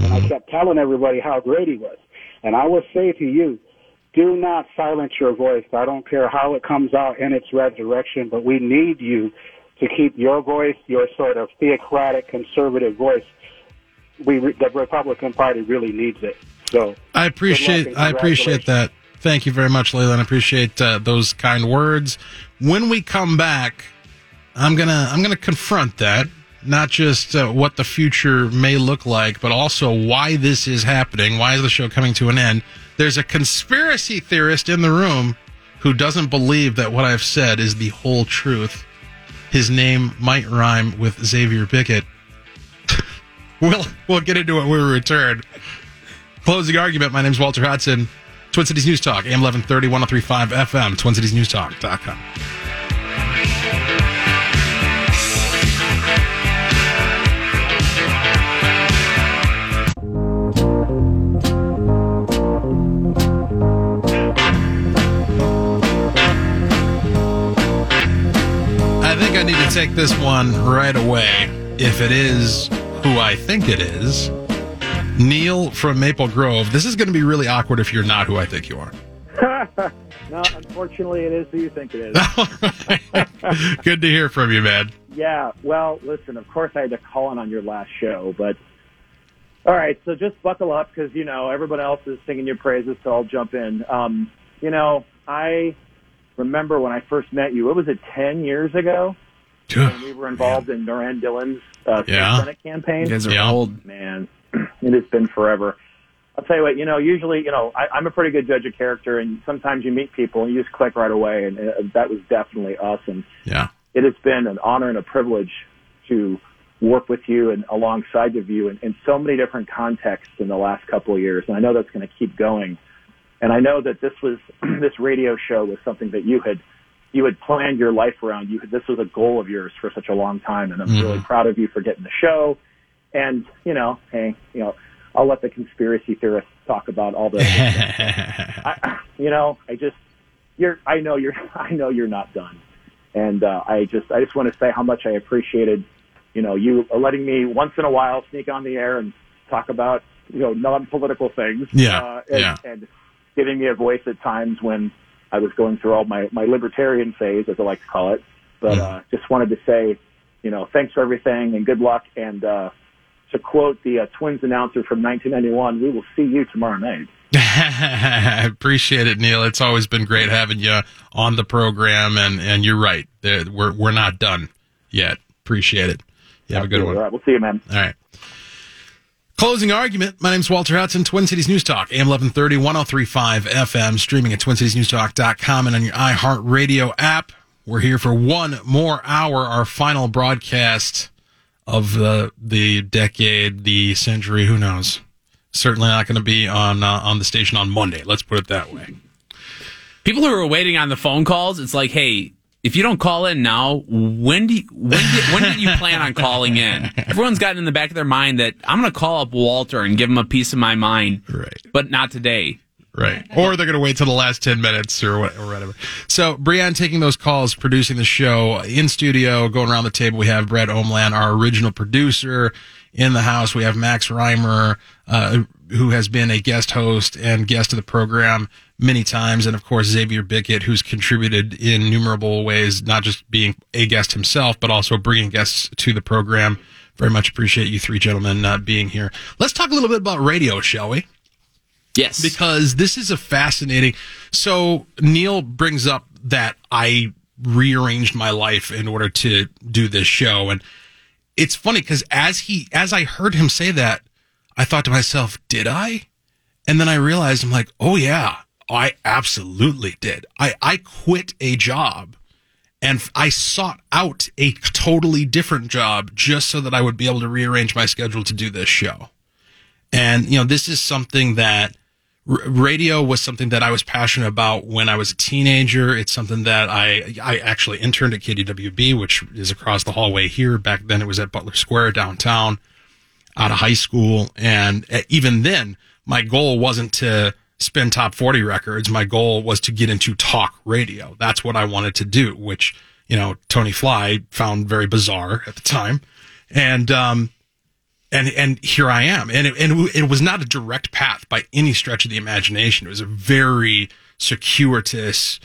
And I kept telling everybody how great he was. And I will say to you, do not silence your voice. I don't care how it comes out in its resurrection, but we need you to keep your voice, your sort of theocratic conservative voice. We, the Republican Party really needs it. So I appreciate I appreciate that. Thank you very much, Leland. I appreciate uh, those kind words. When we come back, I'm gonna I'm gonna confront that. Not just uh, what the future may look like, but also why this is happening. Why is the show coming to an end? There's a conspiracy theorist in the room who doesn't believe that what I've said is the whole truth. His name might rhyme with Xavier Bickett. we'll we'll get into it when we return. Closing argument. My name's Walter Hudson. Twin Cities News Talk, AM 1130, 1035 FM, TwinCitiesNewsTalk.com. take this one right away. If it is who I think it is, Neil from Maple Grove. This is going to be really awkward if you're not who I think you are. no, unfortunately, it is who you think it is. Good to hear from you, man. Yeah, well, listen, of course I had to call in on your last show, but all right, so just buckle up because, you know, everyone else is singing your praises, so I'll jump in. Um, you know, I remember when I first met you, what was it, 10 years ago? When we were involved in Duran Dillon's uh, Yeah. Senate campaign. You guys are Yeah. old. Man, it has been forever. I'll tell you what, you know, usually, you know, I, I'm a pretty good judge of character, and sometimes you meet people and you just click right away, and uh, that was definitely us. And Yeah. it has been an honor and a privilege to work with you and alongside of you in, in so many different contexts in the last couple of years. And I know that's going to keep going. And I know that this was this radio show was something that you had you had planned your life around. You this was a goal of yours for such a long time, and I'm Mm-hmm. really proud of you for getting the show. And you know, hey, you know, I'll let the conspiracy theorists talk about all the. I, you know, I just you're. I know you're. I know you're not done, and uh, I just I just want to say how much I appreciated, you know, you letting me once in a while sneak on the air and talk about you know non-political things. Yeah, uh, and, yeah. and giving me a voice at times when I was going through all my my libertarian phase, as I like to call it. But uh, just wanted to say, you know, thanks for everything and good luck. And uh, to quote the uh, Twins announcer from 1991, we will see you tomorrow night. I appreciate it, Neil. It's always been great having you on the program, and, and you're right. We're we're not done yet. Appreciate it. You have a good one. All right, we'll see you, man. All right. Closing argument. My name's Walter Hudson, Twin Cities News Talk, AM 1130, 1035 FM, streaming at twincitiesnewstalk.com and on your iHeartRadio app. We're here for one more hour, our final broadcast of the, the decade, the century, who knows. Certainly not going to be on, uh, on the station on Monday. Let's put it that way. People who are waiting on the phone calls, it's like, hey, if you don't call in now, when do you, when did, when did you plan on calling in? Everyone's got in the back of their mind that I'm going to call up Walter and give him a piece of my mind, right? But not today. Right. Or they're going to wait till the last 10 minutes or, whatever. So, Brianne taking those calls, producing the show in studio, going around the table. We have Brett Omland, our original producer in the house. We have Max Reimer, uh, who has been a guest host and guest of the program many times. And of course, Xavier Bickett, who's contributed in innumerable ways, not just being a guest himself, but also bringing guests to the program. Very much appreciate you three gentlemen uh, being here. Let's talk a little bit about radio, shall we? Yes. Because this is a fascinating. So Neil brings up that I rearranged my life in order to do this show. And it's funny because as he, as I heard him say that, I thought to myself, did I? And then I realized I'm like, oh yeah, I absolutely did. I, I quit a job and I sought out a totally different job just so that I would be able to rearrange my schedule to do this show. And, you know, this is something that r- radio was something that I was passionate about when I was a teenager. It's something that I, I actually interned at KDWB, which is across the hallway here. Back then it was at Butler Square downtown out of high school. And uh, even then, my goal wasn't to spin top 40 records. My goal was to get into talk radio. That's what I wanted to do, which, you know, Tony Fly found very bizarre at the time. And, um, and, and here I am. And it, and it was not a direct path by any stretch of the imagination. It was a very circuitous,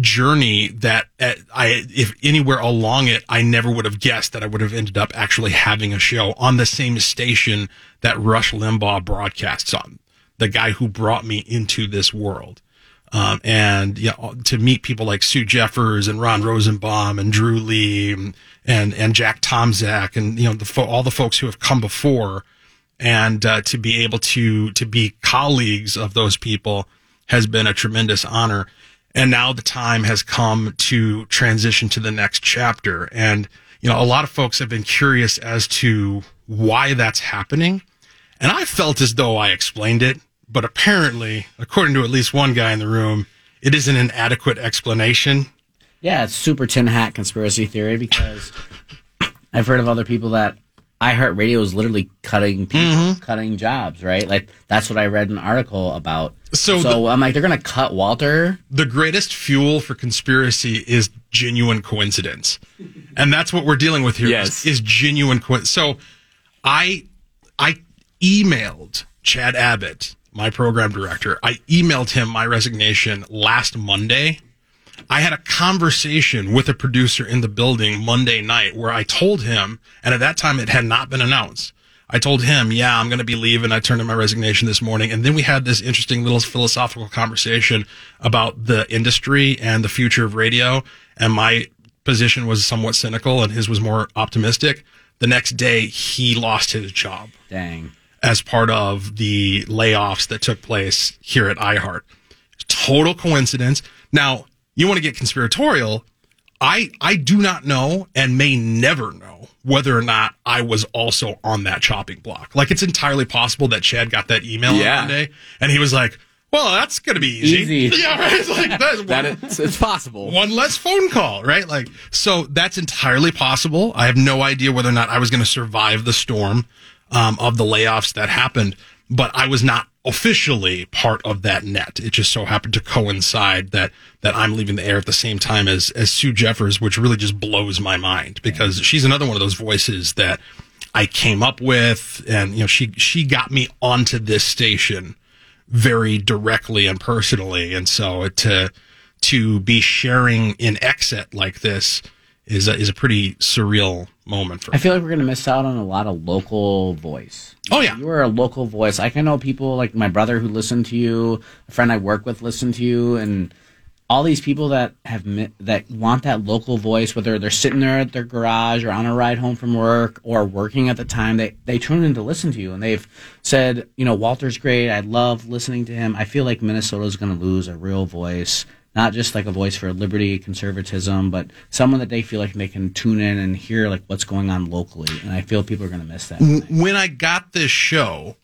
journey that uh, I, if anywhere along it, I never would have guessed that I would have ended up actually having a show on the same station that Rush Limbaugh broadcasts on, the guy who brought me into this world. Um, and you know, to meet people like Sue Jeffers and Ron Rosenbaum and Drew Lee and, and, and Jack Tomczak and, you know, the, fo- all the folks who have come before and, uh, to be able to, to be colleagues of those people has been a tremendous honor. And now the time has come to transition to the next chapter. And, you know, a lot of folks have been curious as to why that's happening. And I felt as though I explained it, but apparently, according to at least one guy in the room, it isn't an adequate explanation. Yeah, it's super tin hat conspiracy theory because I've heard of other people that iHeartRadio is literally cutting people, Mm-hmm. cutting jobs, right? Like that's what I read an article about. So so the- I'm like, they're gonna cut Walter. The greatest fuel for conspiracy is genuine coincidence. And that's what we're dealing with here. Yes. Is, is genuine coincidence. So I I emailed Chad Abbott, my program director. I emailed him my resignation last Monday. I had a conversation with a producer in the building Monday night where I told him, and at that time it had not been announced. I told him, yeah, I'm going to be leaving. I turned in my resignation this morning. And then we had this interesting little philosophical conversation about the industry and the future of radio. And my position was somewhat cynical and his was more optimistic. The next day, he lost his job Dang. as part of the layoffs that took place here at iHeart. Total coincidence. Now, you want to get conspiratorial. I, I do not know and may never know whether or not I was also on that chopping block. Like it's entirely possible that Chad got that email on Yeah. Monday and he was like, well, that's going to be easy. Easy. Yeah, right. It's like, that's That is, it's possible. one less phone call, right? Like, so that's entirely possible. I have no idea whether or not I was going to survive the storm um, of the layoffs that happened, but I was not officially part of that net. It just so happened to coincide that that I'm leaving the air at the same time as as Sue Jeffers, which really just blows my mind because she's another one of those voices that I came up with, and you know, she she got me onto this station very directly and personally, and so to to be sharing an exit like this is a, is a pretty surreal moment for Me. I feel like we're gonna miss out on a lot of local voice. Oh yeah, you are a local voice. Like I know people like my brother who listen to you, a friend I work with listen to you, and all these people that have that want that local voice, whether they're sitting there at their garage or on a ride home from work or working at the time, they they tune in to listen to you, and they've said, you know, Walter's great. I love listening to him. I feel like Minnesota's going to lose a real voice. Not just like a voice for liberty, conservatism, but someone that they feel like they can tune in and hear like what's going on locally. And I feel people are going to miss that. when I got this show,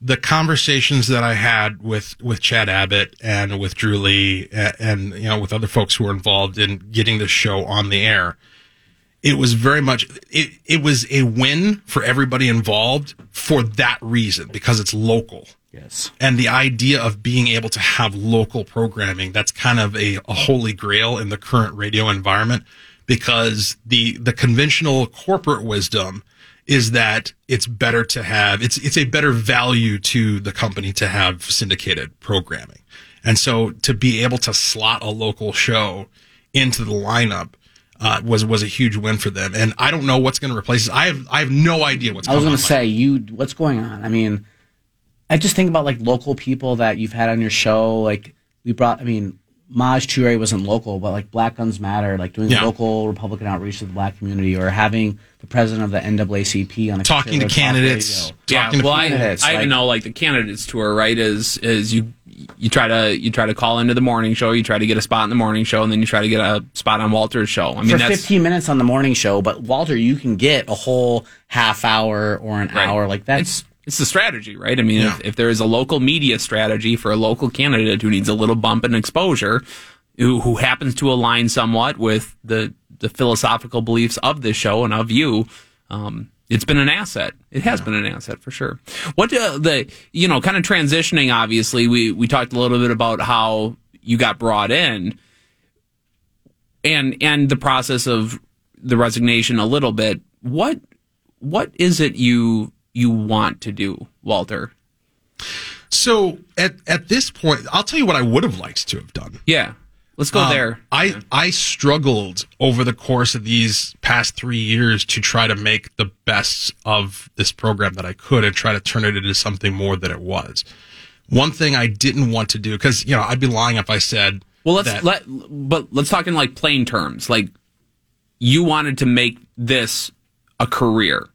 the conversations that I had with with Chad Abbott and with Drew Lee and, and you know with other folks who were involved in getting this show on the air, it was very much it it was a win for everybody involved for that reason because it's local. Yes. And the idea of being able to have local programming, that's kind of a, a holy grail in the current radio environment because the, the conventional corporate wisdom is that it's better to have, it's, it's a better value to the company to have syndicated programming. And so to be able to slot a local show into the lineup, uh, was, was a huge win for them. And I don't know what's going to replace it. I have, I have no idea what's I was going going to say, you, what's going on? I mean, I just think about like local people that you've had on your show. Like we brought, I mean, Maj Toure wasn't local, but like Black Guns Matter, like doing Yeah. local Republican outreach to the black community, or having the president of the NAACP on a Talking to conservative talk candidates, radio. Yeah, talking to well, I, candidates, I even like- know like the candidates tour, right? Is is you you try to you try to call into the morning show, you try to get a spot in the morning show, and then you try to get a spot on Walter's show. I mean, for that's 15 minutes on the morning show, but Walter, you can get a whole half hour or an Right. hour. Like that's it's the strategy, right? I mean, if, if there is a local media strategy for a local candidate who needs a little bump in exposure, who who happens to align somewhat with the the philosophical beliefs of this show and of you, um, it's been an asset. It has been an asset for sure. What uh, the you know, kind of transitioning. Obviously, we we talked a little bit about how you got brought in, and and the process of the resignation a little bit. What what is it you you want to do, Walter? So at at this point, I'll tell you what I would have liked to have done. Yeah, let's go Um, there. I I struggled over the course of these past three years to try to make the best of this program that I could and try to turn it into something more than it was. One thing I didn't want to do because you know I'd be lying if I said Well, let's that- let but let's talk in like plain terms. Like you wanted to make this a career,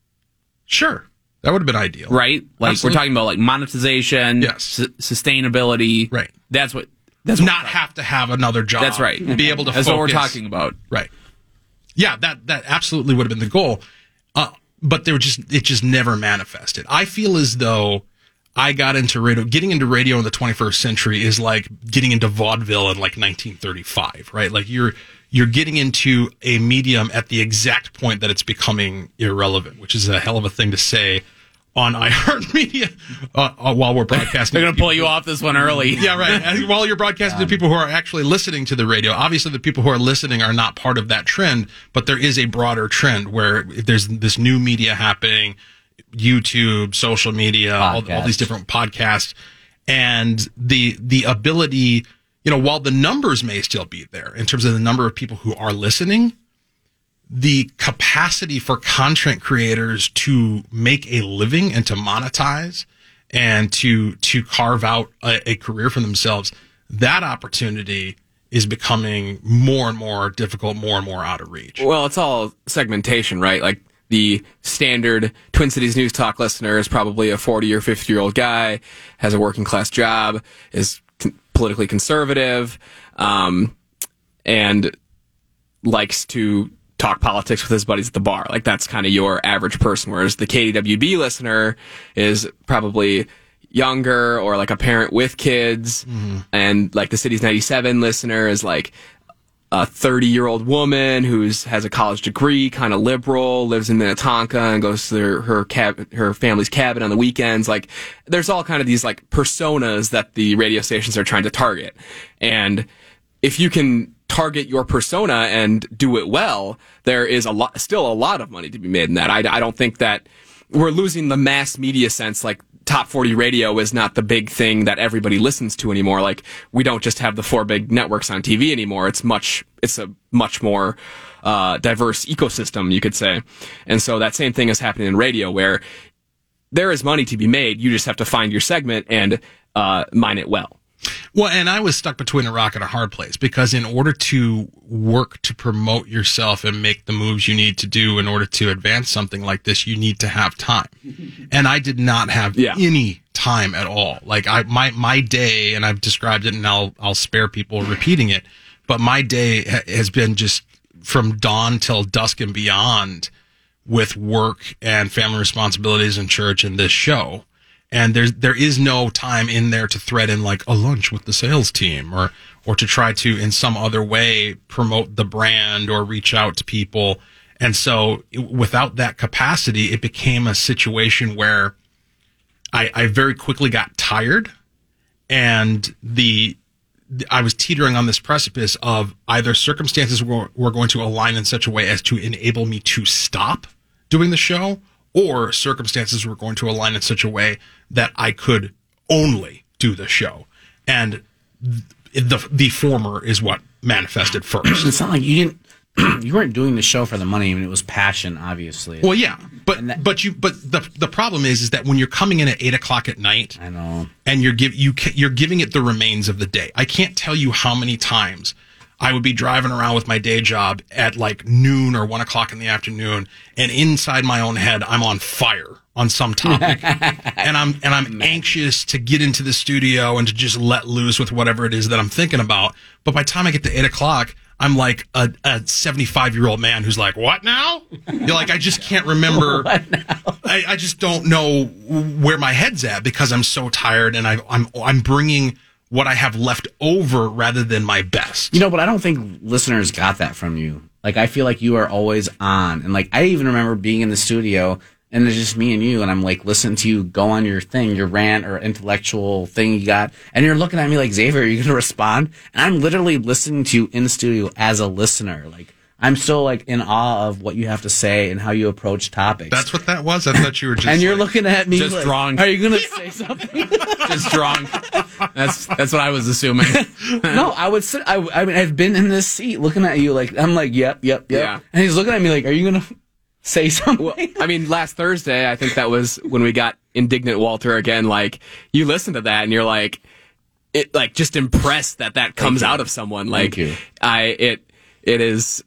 sure that would have been ideal, right? Like Absolutely. we're talking about like monetization, Yes. su- sustainability, right? That's what that's what not have to have another job. That's right. Be able to. That's what we're talking about. Right. Yeah, that that absolutely would have been the goal. Uh, but there just it just never manifested. I feel as though I got into radio. Getting into radio in the 21st century is like getting into vaudeville in like 1935, right? Like you're you're getting into a medium at the exact point that it's becoming irrelevant, which is a hell of a thing to say on iHeartMedia uh, uh, while we're broadcasting. They're gonna pull you off this one early. Yeah, right. And while you're broadcasting to people who are actually listening to the radio, obviously the people who are listening are not part of that trend, but there is a broader trend where there's this new media happening, YouTube, social media, all, all these different podcasts, and the the ability, you know, while the numbers may still be there in terms of the number of people who are listening, the capacity for content creators to make a living and to monetize and to to carve out a, a career for themselves that opportunity is becoming more and more difficult more and more out of reach Well, it's all segmentation, right? Like the standard Twin Cities News Talk listener is probably a 40 or 50 year old guy, has a working class job, is con- politically conservative, um, and likes to talk politics with his buddies at the bar. Like that's kind of your average person. Whereas the KDWB listener is probably younger or like a parent with kids. Mm-hmm. And like the Cities 97 listener is like a 30 year old woman who's has a college degree, kind of liberal, lives in Minnetonka and goes to their, her cab, her family's cabin on the weekends. Like there's all kind of these like personas that the radio stations are trying to target. And if you can target your persona and do it well, there is a lot, still a lot of money to be made in that. I, I don't think that we're losing the mass media sense. Like top 40 radio is not the big thing that everybody listens to anymore. Like we don't just have the four big networks on TV anymore. It's much, it's a much more, uh, diverse ecosystem, you could say. And so that same thing is happening in radio where there is money to be made. You just have to find your segment and, uh, mine it well. Well, and I was stuck between a rock and a hard place because in order to work to promote yourself and make the moves you need to do in order to advance something like this, you need to have time. And I did not have any time at all. Like I, my, my day, and I've described it and I'll, I'll spare people repeating it, but my day ha- has been just from dawn till dusk and beyond with work and family responsibilities and church and this show and there's there is no time in there to thread in like a lunch with the sales team or or to try to in some other way promote the brand or reach out to people. And so it- without that capacity it became a situation where I, I very quickly got tired. And the I was teetering on this precipice of either circumstances were, were going to align in such a way as to enable me to stop doing the show, or circumstances were going to align in such a way that I could only do the show. And th- the the former is what manifested first. It's not like you didn't you weren't doing the show for the money. I mean, it was passion, obviously. Well, yeah, but but you but the the problem is is that when you're coming in at eight o'clock at night, I know, and you're give you you're giving it the remains of the day. I can't tell you how many times I would be driving around with my day job at like noon or one o'clock in the afternoon, and inside my own head, I'm on fire on some topic, and I'm and I'm anxious to get into the studio and to just let loose with whatever it is that I'm thinking about. But by the time I get to eight o'clock. I'm like a, a 75 year old man who's like, what now? You're like, I just can't remember. I, I just don't know where my head's at because I'm so tired and I, I'm, I'm bringing what I have left over rather than my best. You know, but I don't think listeners got that from you. Like, I feel like you are always on. And like, I even remember being in the studio and it's just me and you, and I'm like listening to you go on your thing, your rant or intellectual thing you got, and you're looking at me like Xavier, are you going to respond? And I'm literally listening to you in the studio as a listener. Like I'm still like in awe of what you have to say and how you approach topics. That's what that was. I thought you were just. and you're like- looking at me Just like, drunk. Are you going to say something? Just drunk. That's that's what I was assuming. no, I would sit. I, I mean, I've been in this seat looking at you like I'm like, yep, yep, yep. Yeah. And he's looking at me like, are you going to say something? Well, I mean, last Thursday, I think that was when we got indignant Walter again. Like, you listen to that and you're like, it like just impressed that that comes out of someone. Like, Thank you. I it it is.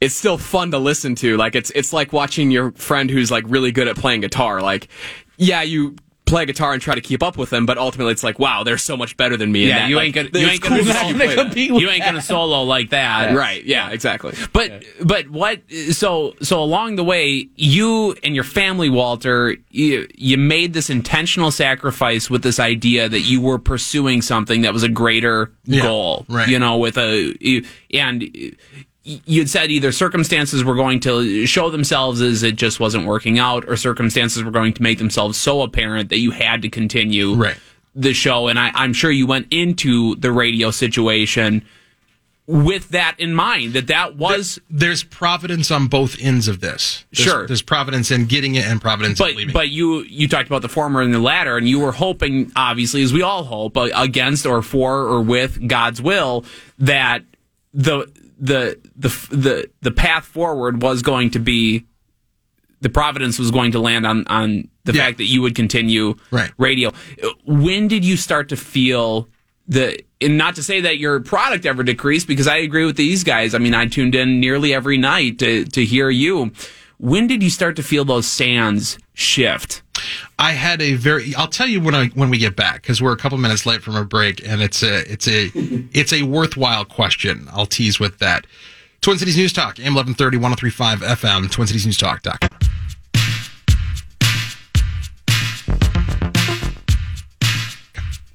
It's still fun to listen to. Like it's it's like watching your friend who's like really good at playing guitar. Like, yeah, you play guitar and try to keep up with them, but ultimately it's like, wow, they're so much better than me. Yeah, you like, ain't gonna you it's ain't gonna, cool to solo, see you play that. you ain't gonna solo like that, Right? Yeah, exactly. But but what? So so along the way, you and your family, Walter, you you made this intentional sacrifice with this idea that you were pursuing something that was a greater Yeah, goal. right. You know, with a you- and. You'd said either circumstances were going to show themselves as it just wasn't working out, or circumstances were going to make themselves so apparent that you had to continue Right. the show. And I, I'm sure you went into the radio situation with that in mind that that was There's providence on both ends of this. There's, Sure. There's providence in getting it and providence but in leaving. It. But you you talked about the former and the latter, and you were hoping, obviously, as we all hope, uh, against or for or with God's will, that the the the the the path forward was going to be the providence was going to land on on the Yeah. fact that you would continue Right. radio. When did you start to feel the and not to say that your product ever decreased because I agree with these guys. I mean, I tuned in nearly every night to to hear you. When did you start to feel those sands shift? I had a very. I'll tell you when I when we get back because we're a couple minutes late from a break, and it's a it's a it's a worthwhile question. I'll tease with that. Twin Cities News Talk, AM 1130, 1035 FM, TwinCitiesNewsTalk.com.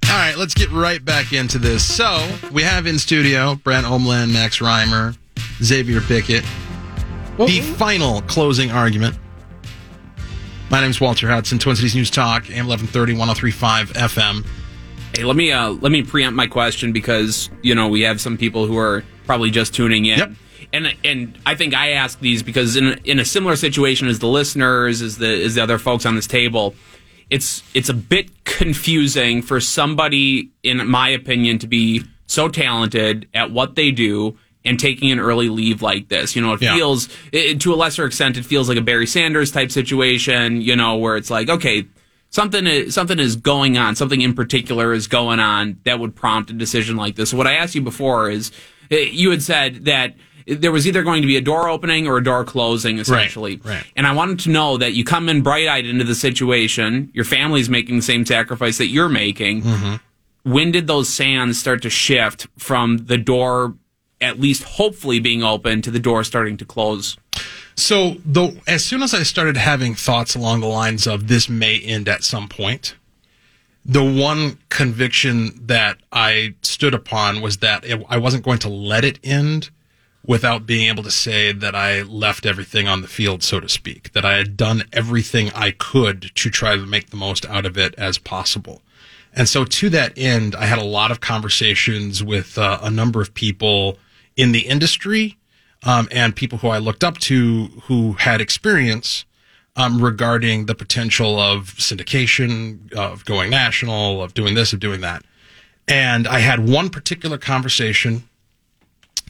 All right, let's get right back into this. So we have in studio Brent Omland, Max Reimer, Xavier Bickett. The final closing argument. My name is Walter Hudson, Twin Cities News Talk, AM 1130, 1035 FM. Hey, let me uh, let me preempt my question because you know we have some people who are probably just tuning in. Yep. And and I think I ask these because in a, in a similar situation as the listeners, as the as the other folks on this table, it's it's a bit confusing for somebody, in my opinion, to be so talented at what they do and taking an early leave like this. You know, it Yeah. feels it, to a lesser extent, it feels like a Barry Sanders type situation. You know, where it's like, okay, something is, something is going on, something in particular is going on that would prompt a decision like this. So what I asked you before is, eh, you had said that there was either going to be a door opening or a door closing, essentially. right. right. And I wanted to know that you come in bright eyed into the situation, your family's making the same sacrifice that you're making. When did those sands start to shift from the door, at least hopefully being open, to the door starting to close? So, though, as soon as I started having thoughts along the lines of this may end at some point, the one conviction that I stood upon was that I wasn't going to let it end without being able to say that I left everything on the field, so to speak, that I had done everything I could to try to make the most out of it as possible. And so, to that end, I had a lot of conversations with uh, a number of people in the industry um, and people who I looked up to who had experience um, regarding the potential of syndication, of going national, of doing this, of doing that. And I had one particular conversation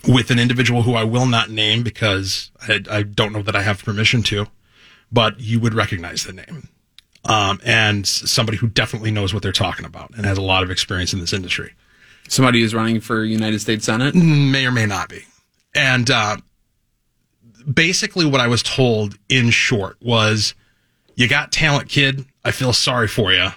with an individual who I will not name because I, I don't know that I have permission to, but you would recognize the name. Um, and somebody who definitely knows what they're talking about and has a lot of experience in this industry. Somebody who's running for United States Senate? May or may not be. And uh, basically, what I was told in short was you got talent, kid. I feel sorry for you.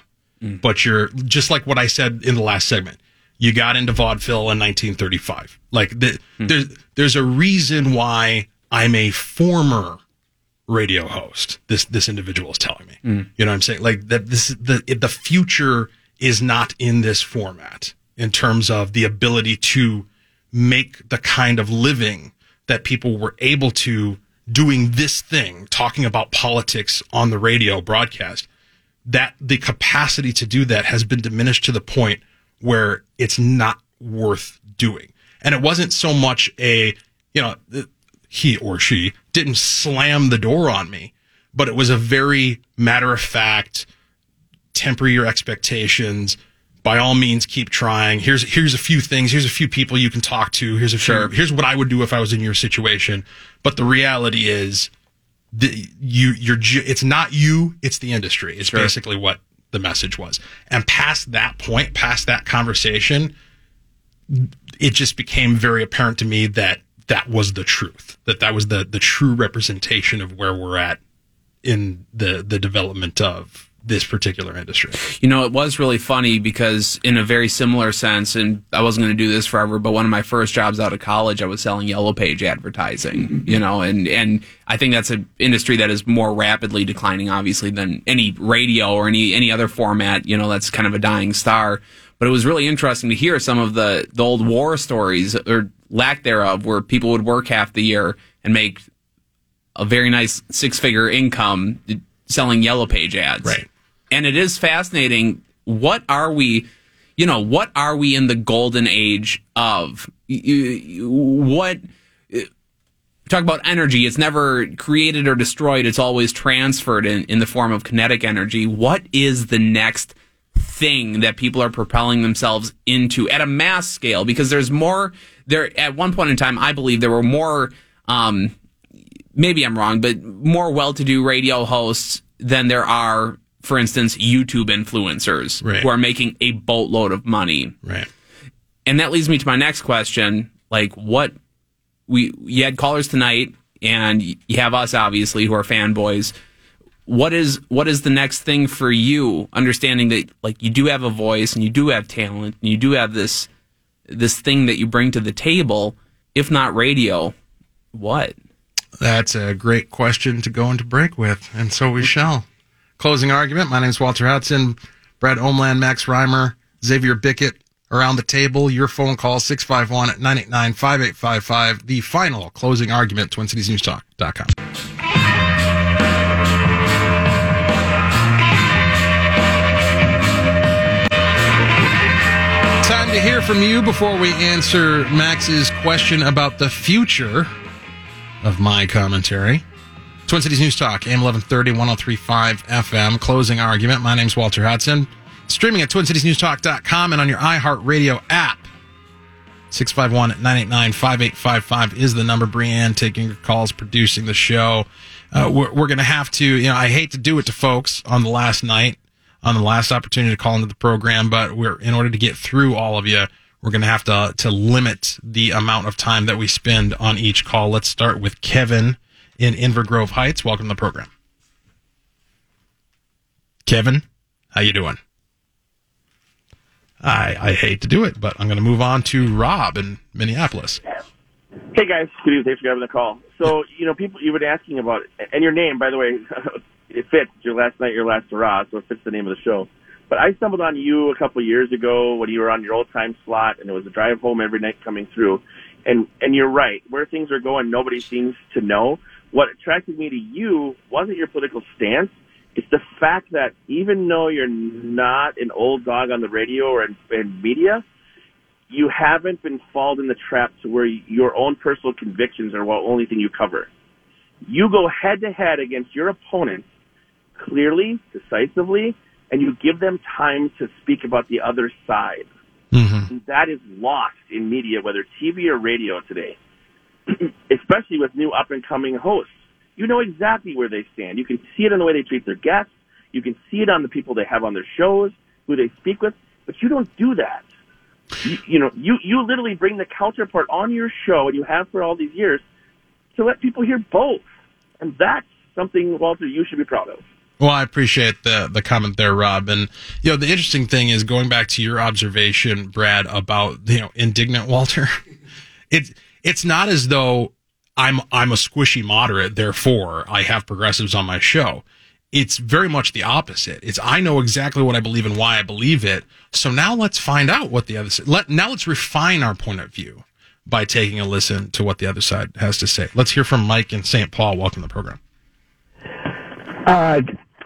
Mm. But you're just like what I said in the last segment. You got into vaudeville in 1935. Like the, hmm. there's there's a reason why I'm a former radio host. This this individual is telling me. Mm. You know what I'm saying? Like that this the the future is not in this format in terms of the ability to make the kind of living that people were able to doing this thing, talking about politics on the radio broadcast. That the capacity to do that has been diminished to the point where it's not worth doing. And it wasn't so much a, you know, he or she didn't slam the door on me, but it was a very matter of fact, temper your expectations. By all means, keep trying. Here's here's a few things. Here's a few people you can talk to. Here's a few. Here's what I would do if I was in your situation. But the reality is, the, you you're ju- it's not you. It's the industry. It's basically what the message was. And past that point, past that conversation, it just became very apparent to me that that was the truth. That that was the the true representation of where we're at in the the development of this particular industry. You know, it was really funny because in a very similar sense, and I wasn't going to do this forever, but one of my first jobs out of college, I was selling yellow page advertising, mm-hmm. you know, and, and I think that's an industry that is more rapidly declining, obviously, than any radio or any, any other format, you know, that's kind of a dying star. But it was really interesting to hear some of the, the old war stories or lack thereof where people would work half the year and make a very nice six figure income selling yellow page ads. Right. And it is fascinating. What are we, you know, what are we in the golden age of? What, talk about energy. It's never created or destroyed. It's always transferred in, in the form of kinetic energy. What is the next thing that people are propelling themselves into at a mass scale? Because there's more there at one point in time, I believe there were more, um, maybe I'm wrong, but more well-to-do radio hosts than there are, for instance, YouTube influencers Right. who are making a boatload of money. Right. And that leads me to my next question. Like what we, you had callers tonight and you have us obviously who are fanboys. What is, what is the next thing for you? Understanding that like you do have a voice and you do have talent and you do have this, this thing that you bring to the table. If not radio, what? That's a great question to go into break with, and so we shall. Closing argument. My name is Walter Hudson. Brad Omland, Max Reimer, Xavier Bickett around the table. Your phone call 651 989 5855. The final closing argument, TwinCitiesNewsTalk.com. Time to hear from you before we answer Max's question about the future of my commentary. Twin Cities News Talk, AM 1130, 1035 FM. Closing argument. My name's Walter Hudson. Streaming at TwinCitiesNewsTalk.com and on your iHeartRadio app. 651 989 5855 is the number. Brianne taking your calls, producing the show. Uh, we're we're going to have to, you know, I hate to do it to folks on the last night, on the last opportunity to call into the program, but we're, in order to get through all of you, we're going to have to, to limit the amount of time that we spend on each call. Let's start with Kevin in Inver Grove Heights. Welcome to the program. Kevin, how you doing? I, I hate to do it, but I'm going to move on to Rob in Minneapolis. Hey guys, good evening. Thanks for grabbing the call. So, you know, people you've been asking about, it. and your name, by the way, it fits. Your last night, your last hurrah, so it fits the name of the show. But I stumbled on you a couple of years ago when you were on your old time slot, and it was a drive home every night coming through. And and you're right, where things are going, nobody seems to know. What attracted me to you wasn't your political stance. It's the fact that even though you're not an old dog on the radio or in, in media, you haven't been followed in the trap to where your own personal convictions are the only thing you cover. You go head to head against your opponent clearly, decisively, and you give them time to speak about the other side. Mm-hmm. That is lost in media, whether TV or radio today, especially with new up and coming hosts. You know exactly where they stand. You can see it in the way they treat their guests. You can see it on the people they have on their shows, who they speak with, but you don't do that. You, you know, you, you literally bring the counterpart on your show, and you have for all these years, to let people hear both. And that's something, Walter, you should be proud of. Well, I appreciate the the comment there, Rob. And you know, the interesting thing is going back to your observation, Brad, about you know indignant Walter. It's it's not as though I'm I'm a squishy moderate, therefore I have progressives on my show. It's very much the opposite. It's I know exactly what I believe and why I believe it. So now let's find out what the other side. Let now let's refine our point of view by taking a listen to what the other side has to say. Let's hear from Mike in St. Paul. Welcome to the program. Uh,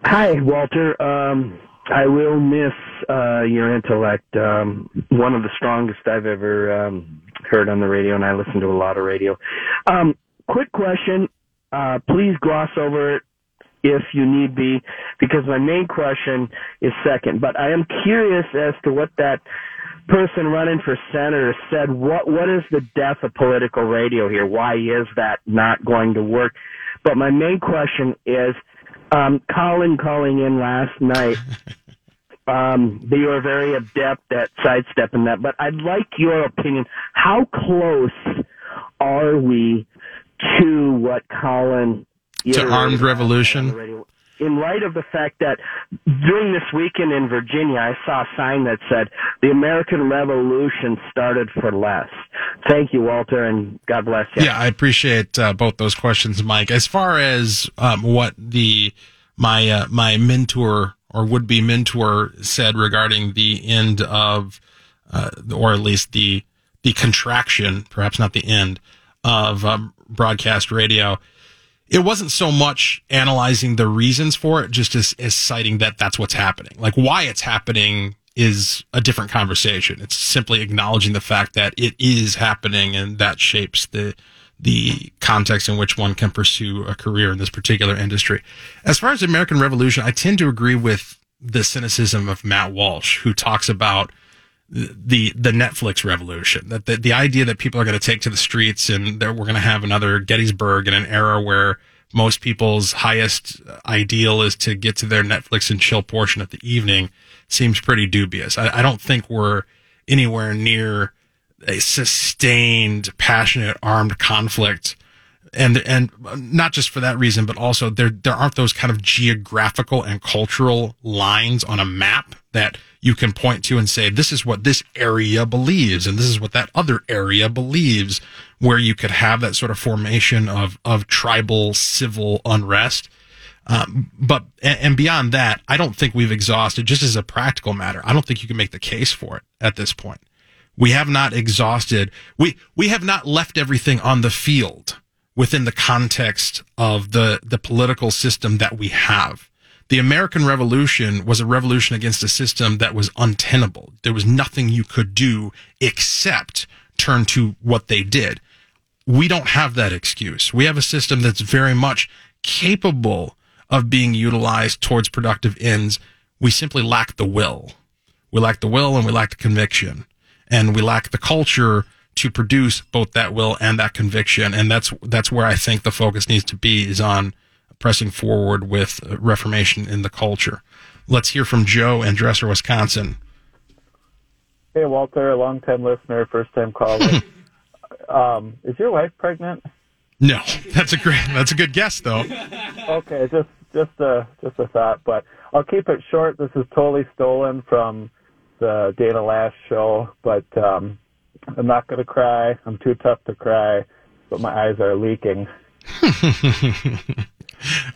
hi, Walter. Um, I will miss uh, your intellect. Um, one of the strongest I've ever um, heard on the radio, and I listen to a lot of radio. Um, quick question. Uh, please gloss over it if you need be, because my main question is second. But I am curious as to what that person running for senator said. What what is the death of political radio here? Why is that not going to work? But my main question is, um, Colin calling in last night. Um, you are very adept at sidestepping that, but I'd like your opinion. How close are we to what Colin To armed revolution. in light of the fact that during this weekend in Virginia, I saw a sign that said, the American Revolution started for less. Thank you, Walter, and God bless you. Yeah, I appreciate uh, both those questions, Mike. As far as um, what the my uh, my mentor or would be mentor said regarding the end of, uh, or at least the the contraction, perhaps not the end of um, broadcast radio. It wasn't so much analyzing the reasons for it, just as, as citing that that's what's happening. Like why it's happening is a different conversation. It's simply acknowledging the fact that it is happening and that shapes the the context in which one can pursue a career in this particular industry. As far as the American Revolution, I tend to agree with the cynicism of Matt Walsh, who talks about the the Netflix revolution. That the, the idea that people are going to take to the streets and that we're going to have another Gettysburg in an era where most people's highest ideal is to get to their Netflix and chill portion of the evening seems pretty dubious. I, I don't think we're anywhere near a sustained, passionate, armed conflict. And, and not just for that reason, but also there, there aren't those kind of geographical and cultural lines on a map that you can point to and say, this is what this area believes and this is what that other area believes, where you could have that sort of formation of, of tribal civil unrest. Um, but, and, and beyond that, I don't think we've exhausted, just as a practical matter, I don't think you can make the case for it at this point. We have not exhausted, we, we have not left everything on the field within the context of the, the political system that we have. The American Revolution was a revolution against a system that was untenable. There was nothing you could do except turn to what they did. We don't have that excuse. We have a system that's very much capable of being utilized towards productive ends. We simply lack the will. We lack the will and we lack the conviction. And we lack the culture to produce both that will and that conviction. And that's, that's where I think the focus needs to be is on pressing forward with reformation in the culture. Let's hear from Joe in Dresser, Wisconsin. Hey, Walter, a long time listener, first time caller. um, is your wife pregnant? No, that's a great, that's a good guess though. okay, just just a just a thought, but I'll keep it short. This is totally stolen from the Dana Loesch show, but um, I'm not going to cry. I'm too tough to cry, but my eyes are leaking.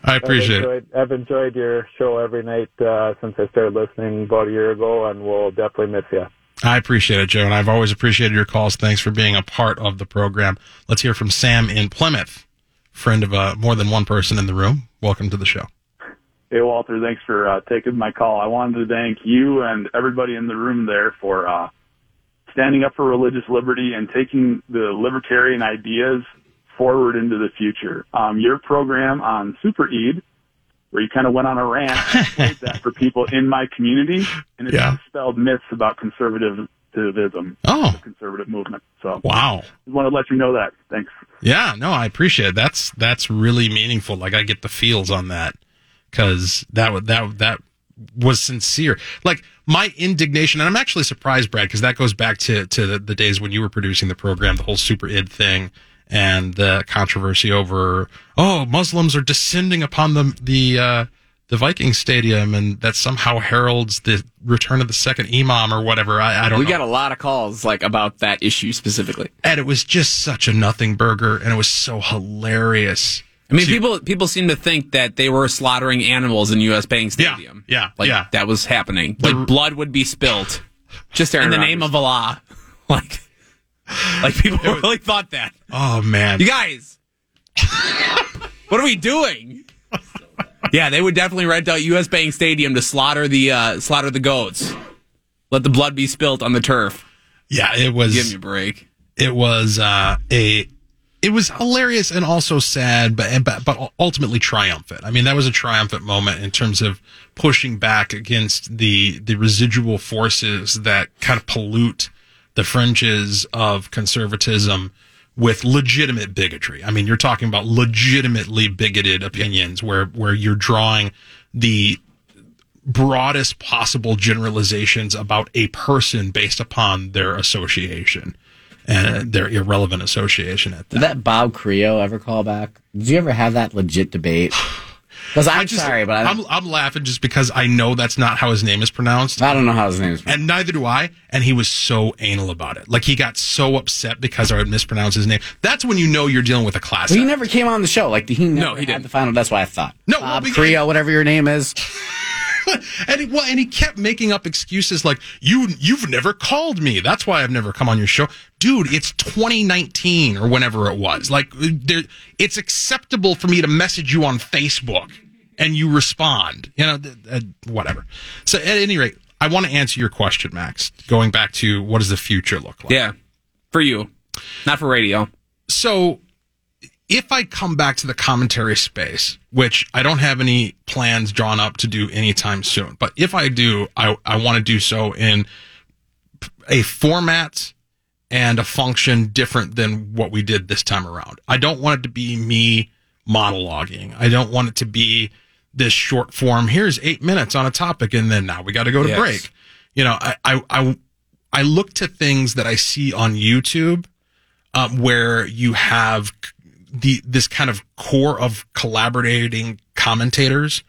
I appreciate I've enjoyed, it. I've enjoyed your show every night uh, since I started listening about a year ago, and we'll definitely miss you. I appreciate it, Joe, and I've always appreciated your calls. Thanks for being a part of the program. Let's hear from Sam in Plymouth, friend of uh, more than one person in the room. Welcome to the show. Hey, Walter, thanks for uh, taking my call. I wanted to thank you and everybody in the room there for uh, standing up for religious liberty and taking the libertarian ideas forward into the future. Um, your program on Super Eid, where you kind of went on a rant, that for people in my community, and it Yeah. dispelled myths about conservative Oh. the conservative movement. So Wow. just wanted to let you know that. Thanks. Yeah, no, I appreciate it. That's that's really meaningful. Like I get the feels on that because that that that was sincere. Like my indignation, and I'm actually surprised, Brad, because that goes back to to the, the days when you were producing the program, the whole super Eid thing, and the controversy over oh Muslims are descending upon the the uh, the Viking Stadium, and that somehow heralds the return of the second imam or whatever. I, I don't we know. got a lot of calls like about that issue specifically. and it was just such a nothing burger, and it was so hilarious. I mean, people people seem to think that they were slaughtering animals in U.S. Bank Stadium. Yeah, yeah, like yeah. that was happening. Like blood would be spilt, just in the name of Allah. Like, like people really thought that. Oh man, You guys, what are we doing? Yeah, they would definitely rent out U.S. Bank Stadium to slaughter the uh, slaughter the goats. Let the blood be spilt on the turf. Yeah, it was. Give me a break. It was uh, a. It was hilarious and also sad, but but but ultimately triumphant. I mean, that was a triumphant moment in terms of pushing back against the the residual forces that kind of pollute the fringes of conservatism with legitimate bigotry. I mean, you're talking about legitimately bigoted opinions where where you're drawing the broadest possible generalizations about a person based upon their association and their irrelevant association at that. Did that Bob Creo ever call back? Did you ever have that legit debate? Because I'm just- sorry, but I, I'm, I'm laughing just because I know that's not how his name is pronounced. I don't know how his name is. And neither do I. And he was so anal about it. Like he got so upset because I would mispronounce his name. That's when you know you're dealing with a class. Well, he never came on the show. Like he never No, he had didn't. the final. That's why I thought. No, Bob well, Creo, whatever your name is. and he, well, and he kept making up excuses like you you've never called me. That's why I've never come on your show, dude. It's 2019 or whenever it was. Like there, it's acceptable for me to message you on Facebook and you respond. You know, th- uh, whatever. So at any rate, I want to answer your question, Max. Going back to what does the future look like? Yeah, for you, not for radio. So if I come back to the commentary space, which I don't have any plans drawn up to do anytime soon, but if I do, I, I want to do so in a format and a function different than what we did this time around. I don't want it to be me monologuing. I don't want it to be this short form. Here's eight minutes on a topic, and then now we got to go to Yes. break. You know, I, I, I, I look to things that I see on YouTube um, where you have the this kind of core of collaborating commentators.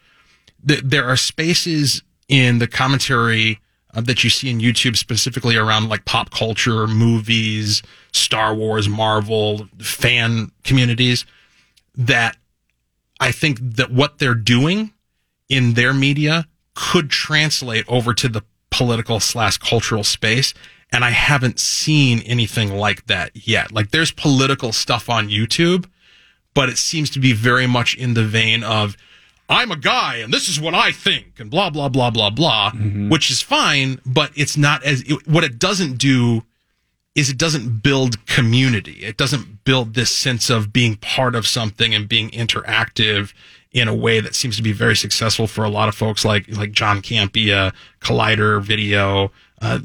Th- There are spaces in the commentary uh, that you see in YouTube specifically around like pop culture, movies, Star Wars, Marvel, fan communities that I think that what they're doing in their media could translate over to the political slash cultural space. And I haven't seen anything like that yet. Like there's political stuff on YouTube, but it seems to be very much in the vein of, I'm a guy and this is what I think and blah, blah, blah, blah, blah, which is fine, but it's not as, it, what it doesn't do is it doesn't build community. It doesn't build this sense of being part of something and being interactive in a way that seems to be very successful for a lot of folks like like John Campea, Collider Video, uh,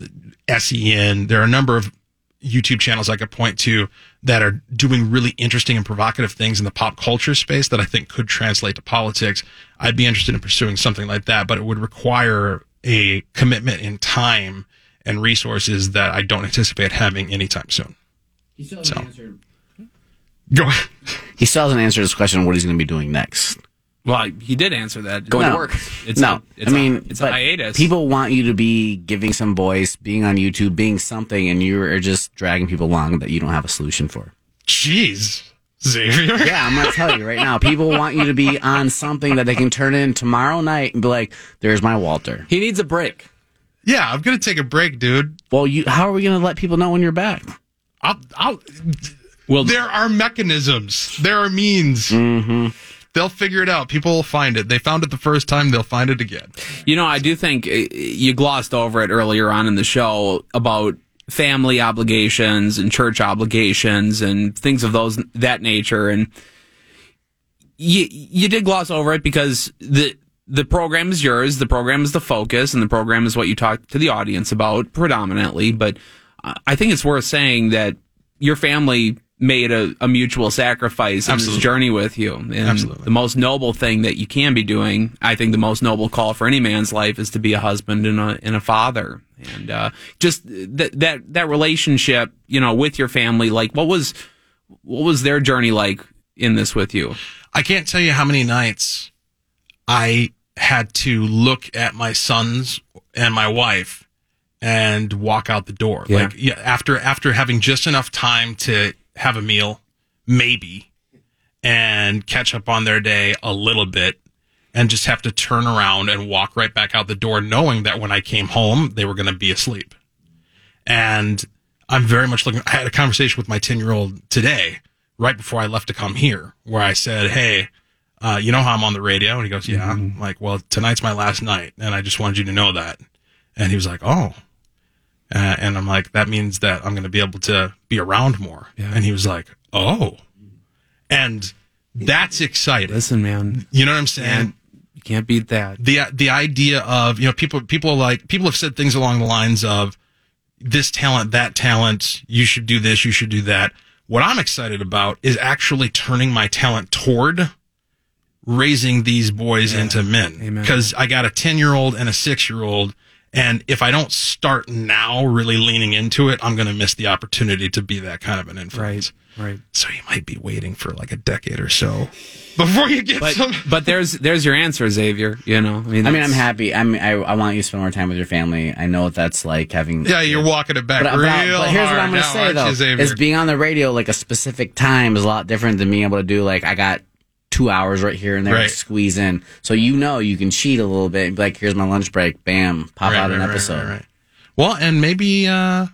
SEN. There are a number of YouTube channels I could point to that are doing really interesting and provocative things in the pop culture space that I think could translate to politics. I'd be interested in pursuing something like that, but it would require a commitment in time and resources that I don't anticipate having anytime soon. He still hasn't So, go ahead. He still hasn't answered his question on what he's going to be doing next. Well, he did answer that. Going No. It's no, a, it's I a- mean, it's a hiatus. People want you to be giving some voice, being on YouTube, being something, and you are just dragging people along that you don't have a solution for. Jeez, Xavier. Yeah, I'm going to tell you right now. People want you to be on something that they can turn in tomorrow night and be like, "There's my Walter." He needs a break. Yeah, I'm gonna take a break, dude. Well, you, how are we going to let people know when you're back? I'll, I'll, well, there are mechanisms. There are means. Mm-hmm. They'll figure it out. People will find it. They found it the first time. They'll find it again. You know, I do think uh, you glossed over it earlier on in the show about family obligations and church obligations and things of those that nature and you you did gloss over it because the the program is yours. The program is the focus, and the program is what you talk to the audience about predominantly. But uh, I think it's worth saying that your family made a, a mutual sacrifice in this journey with you. And Absolutely. the most noble thing that you can be doing, I think the most noble call for any man's life is to be a husband and a, and a father. And, uh, just that, that, that relationship, you know, with your family, like what was, what was their journey like in this with you? I can't tell you how many nights I had to look at my sons and my wife and walk out the door. Yeah. Like yeah, after after having just enough time to have a meal, maybe, and catch up on their day a little bit and just have to turn around and walk right back out the door knowing that when I came home they were going to be asleep. And I'm very much looking I had a conversation with my 10-year-old today right before I left to come here where I said, "Hey, uh, you know how I'm on the radio?" And he goes, "Yeah." I'm like, "Well, tonight's my last night, and I just wanted you to know that." And he was like, "Oh." Uh, and I'm like, "That means that I'm going to be able to be around more." And he was like, "Oh." And that's exciting. Listen, man. You know what I'm saying? You can't beat that. The the idea of, you know, people people like people have said things along the lines of this talent, that talent, you should do this, you should do that. What I'm excited about is actually turning my talent toward raising these boys into men. Because I got a 10 year old and a six year old. And if I don't start now really leaning into it, I'm going to miss the opportunity to be that kind of an influence. Right. So you might be waiting for like a decade or so before you get But, some. but there's, there's your answer, Xavier. You know, I mean, I mean, I'm happy. I'm, I, I want you to spend more time with your family. I know what that's like having. Yeah, you're walking it back But, but, real I- but here's what I'm going to say though: you, Xavier? is being on the radio like a specific time is a lot different than being able to do like I got two hours right here and there Right. to squeeze in. So you know you can cheat a little bit and be like, "Here's my lunch break." Bam, pop Right, out an right, right, episode. right, right. Well, and maybe, uh,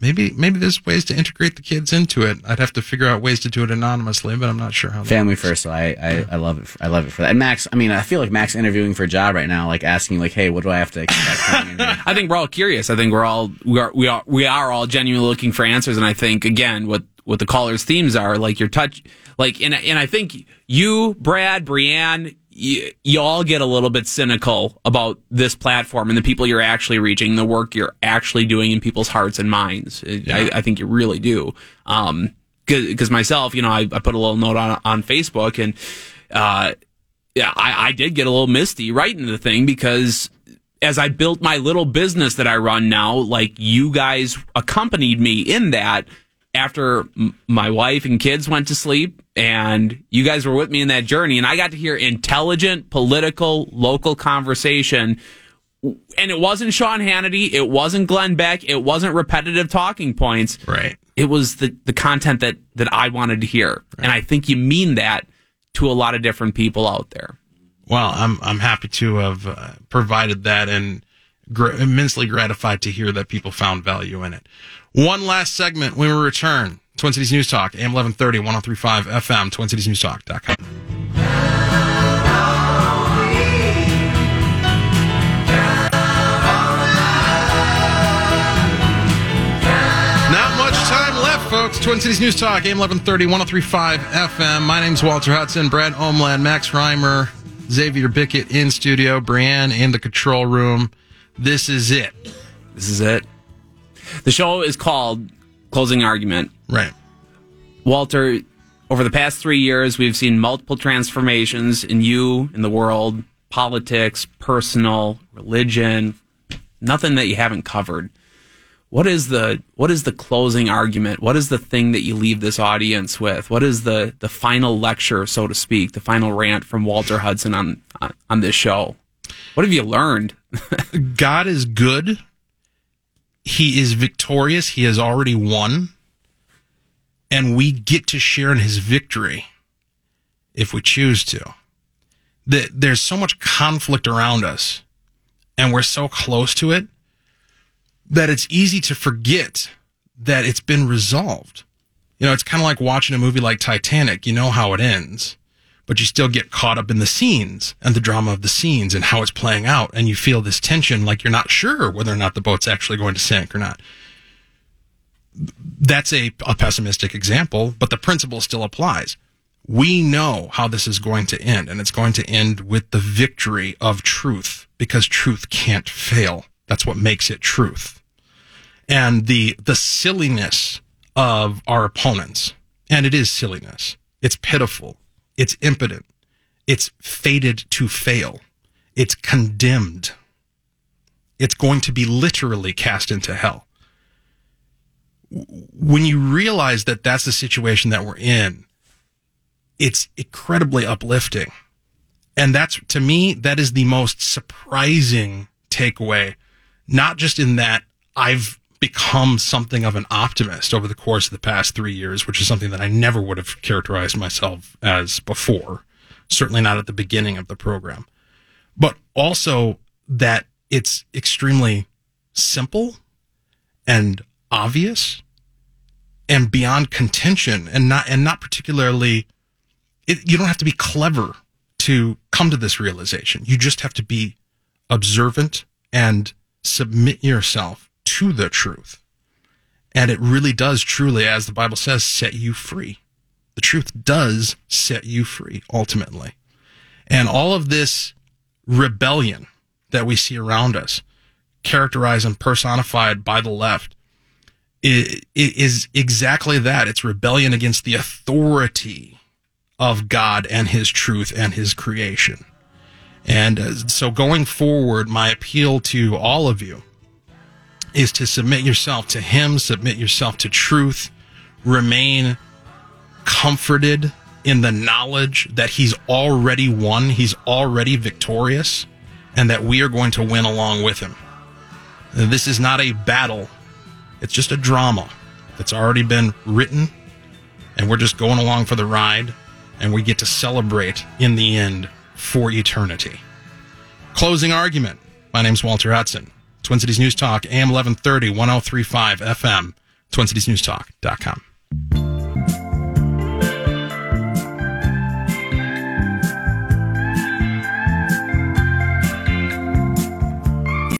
maybe, maybe there's ways to integrate the kids into it. I'd have to figure out ways to do it anonymously, but I'm not sure how. that Family first, so I, I, I love it. I love it for that. And Max, I mean, I feel like Max interviewing for a job right now, like asking, like, "Hey, what do I have to expect?" coming in here? I think we're all curious. I think we're all we are we are we are all genuinely looking for answers. And I think again, what what the callers' themes are like your touch, like and and I think you, Brad, Brianne, you, you all get a little bit cynical about this platform and the people you're actually reaching, the work you're actually doing in people's hearts and minds. I, I think you really do. Um, because myself, you know, I, I put a little note on on Facebook and uh, yeah, I, I did get a little misty writing the thing because as I built my little business that I run now, like you guys accompanied me in that after my wife and kids went to sleep and you guys were with me in that journey and I got to hear intelligent political local conversation and it wasn't Sean Hannity, it wasn't Glenn Beck, it wasn't repetitive talking points. Right. It was the the content that that I wanted to hear. And I think you mean that to a lot of different people out there. Well, I'm I'm happy to have uh, provided that and gr- immensely gratified to hear that people found value in it. One last segment when we return. Twin Cities News Talk, AM 1130, 1035 FM, twincitiesnewstalk.com. Not much time left, folks. Twin Cities News Talk, AM 1130, 1035 FM. My name's Walter Hudson, Brad Omland, Max Reimer, Xavier Bickett in studio, Brianne in the control room. This is it. This is it. The show is called Closing Argument. Right. Walter, over the past three years, we've seen multiple transformations in you, in the world, politics, personal, religion, nothing that you haven't covered. What is the what is the closing argument? What is the thing that you leave this audience with? What is the the final lecture, so to speak, the final rant from Walter Hudson on on, on this show? What have you learned? God is good. He is victorious. He has already won. And we get to share in his victory if we choose to. The- There's so much conflict around us, and we're so close to it that it's easy to forget that it's been resolved. You know, it's kind of like watching a movie like Titanic. You know how it ends, but you still get caught up in the scenes and the drama of the scenes and how it's playing out. And you feel this tension like you're not sure whether or not the boat's actually going to sink or not. That's a, a pessimistic example, but the principle still applies. We know how this is going to end, and it's going to end with the victory of truth because truth can't fail. That's what makes it truth. And the, the silliness of our opponents, and it is silliness. It's pitiful. It's impotent. It's fated to fail. It's condemned. It's going to be literally cast into hell. When you realize that that's the situation that we're in, it's incredibly uplifting. And that's, to me, that is the most surprising takeaway, not just in that I've become something of an optimist over the course of the past three years, which is something that I never would have characterized myself as before. Certainly not at the beginning of the program, but also that it's extremely simple and obvious and beyond contention and not, and not particularly, it, you don't have to be clever to come to this realization. You just have to be observant and submit yourself to the truth. And it really does truly, as the Bible says, set you free. The truth does set you free ultimately. And all of this rebellion that we see around us, characterized and personified by the left, is exactly that. It's rebellion against the authority of God and his truth and his creation. And uh, so going forward, my appeal to all of you is to submit yourself to him, submit yourself to truth, remain comforted in the knowledge that he's already won, he's already victorious, and that we are going to win along with him. This is not a battle, it's just a drama that's already been written, and we're just going along for the ride, and we get to celebrate in the end for eternity. Closing argument. My name's Walter Hudson. Twin Cities News Talk, AM 1130, 1035 FM, twincitiesnewstalk.com.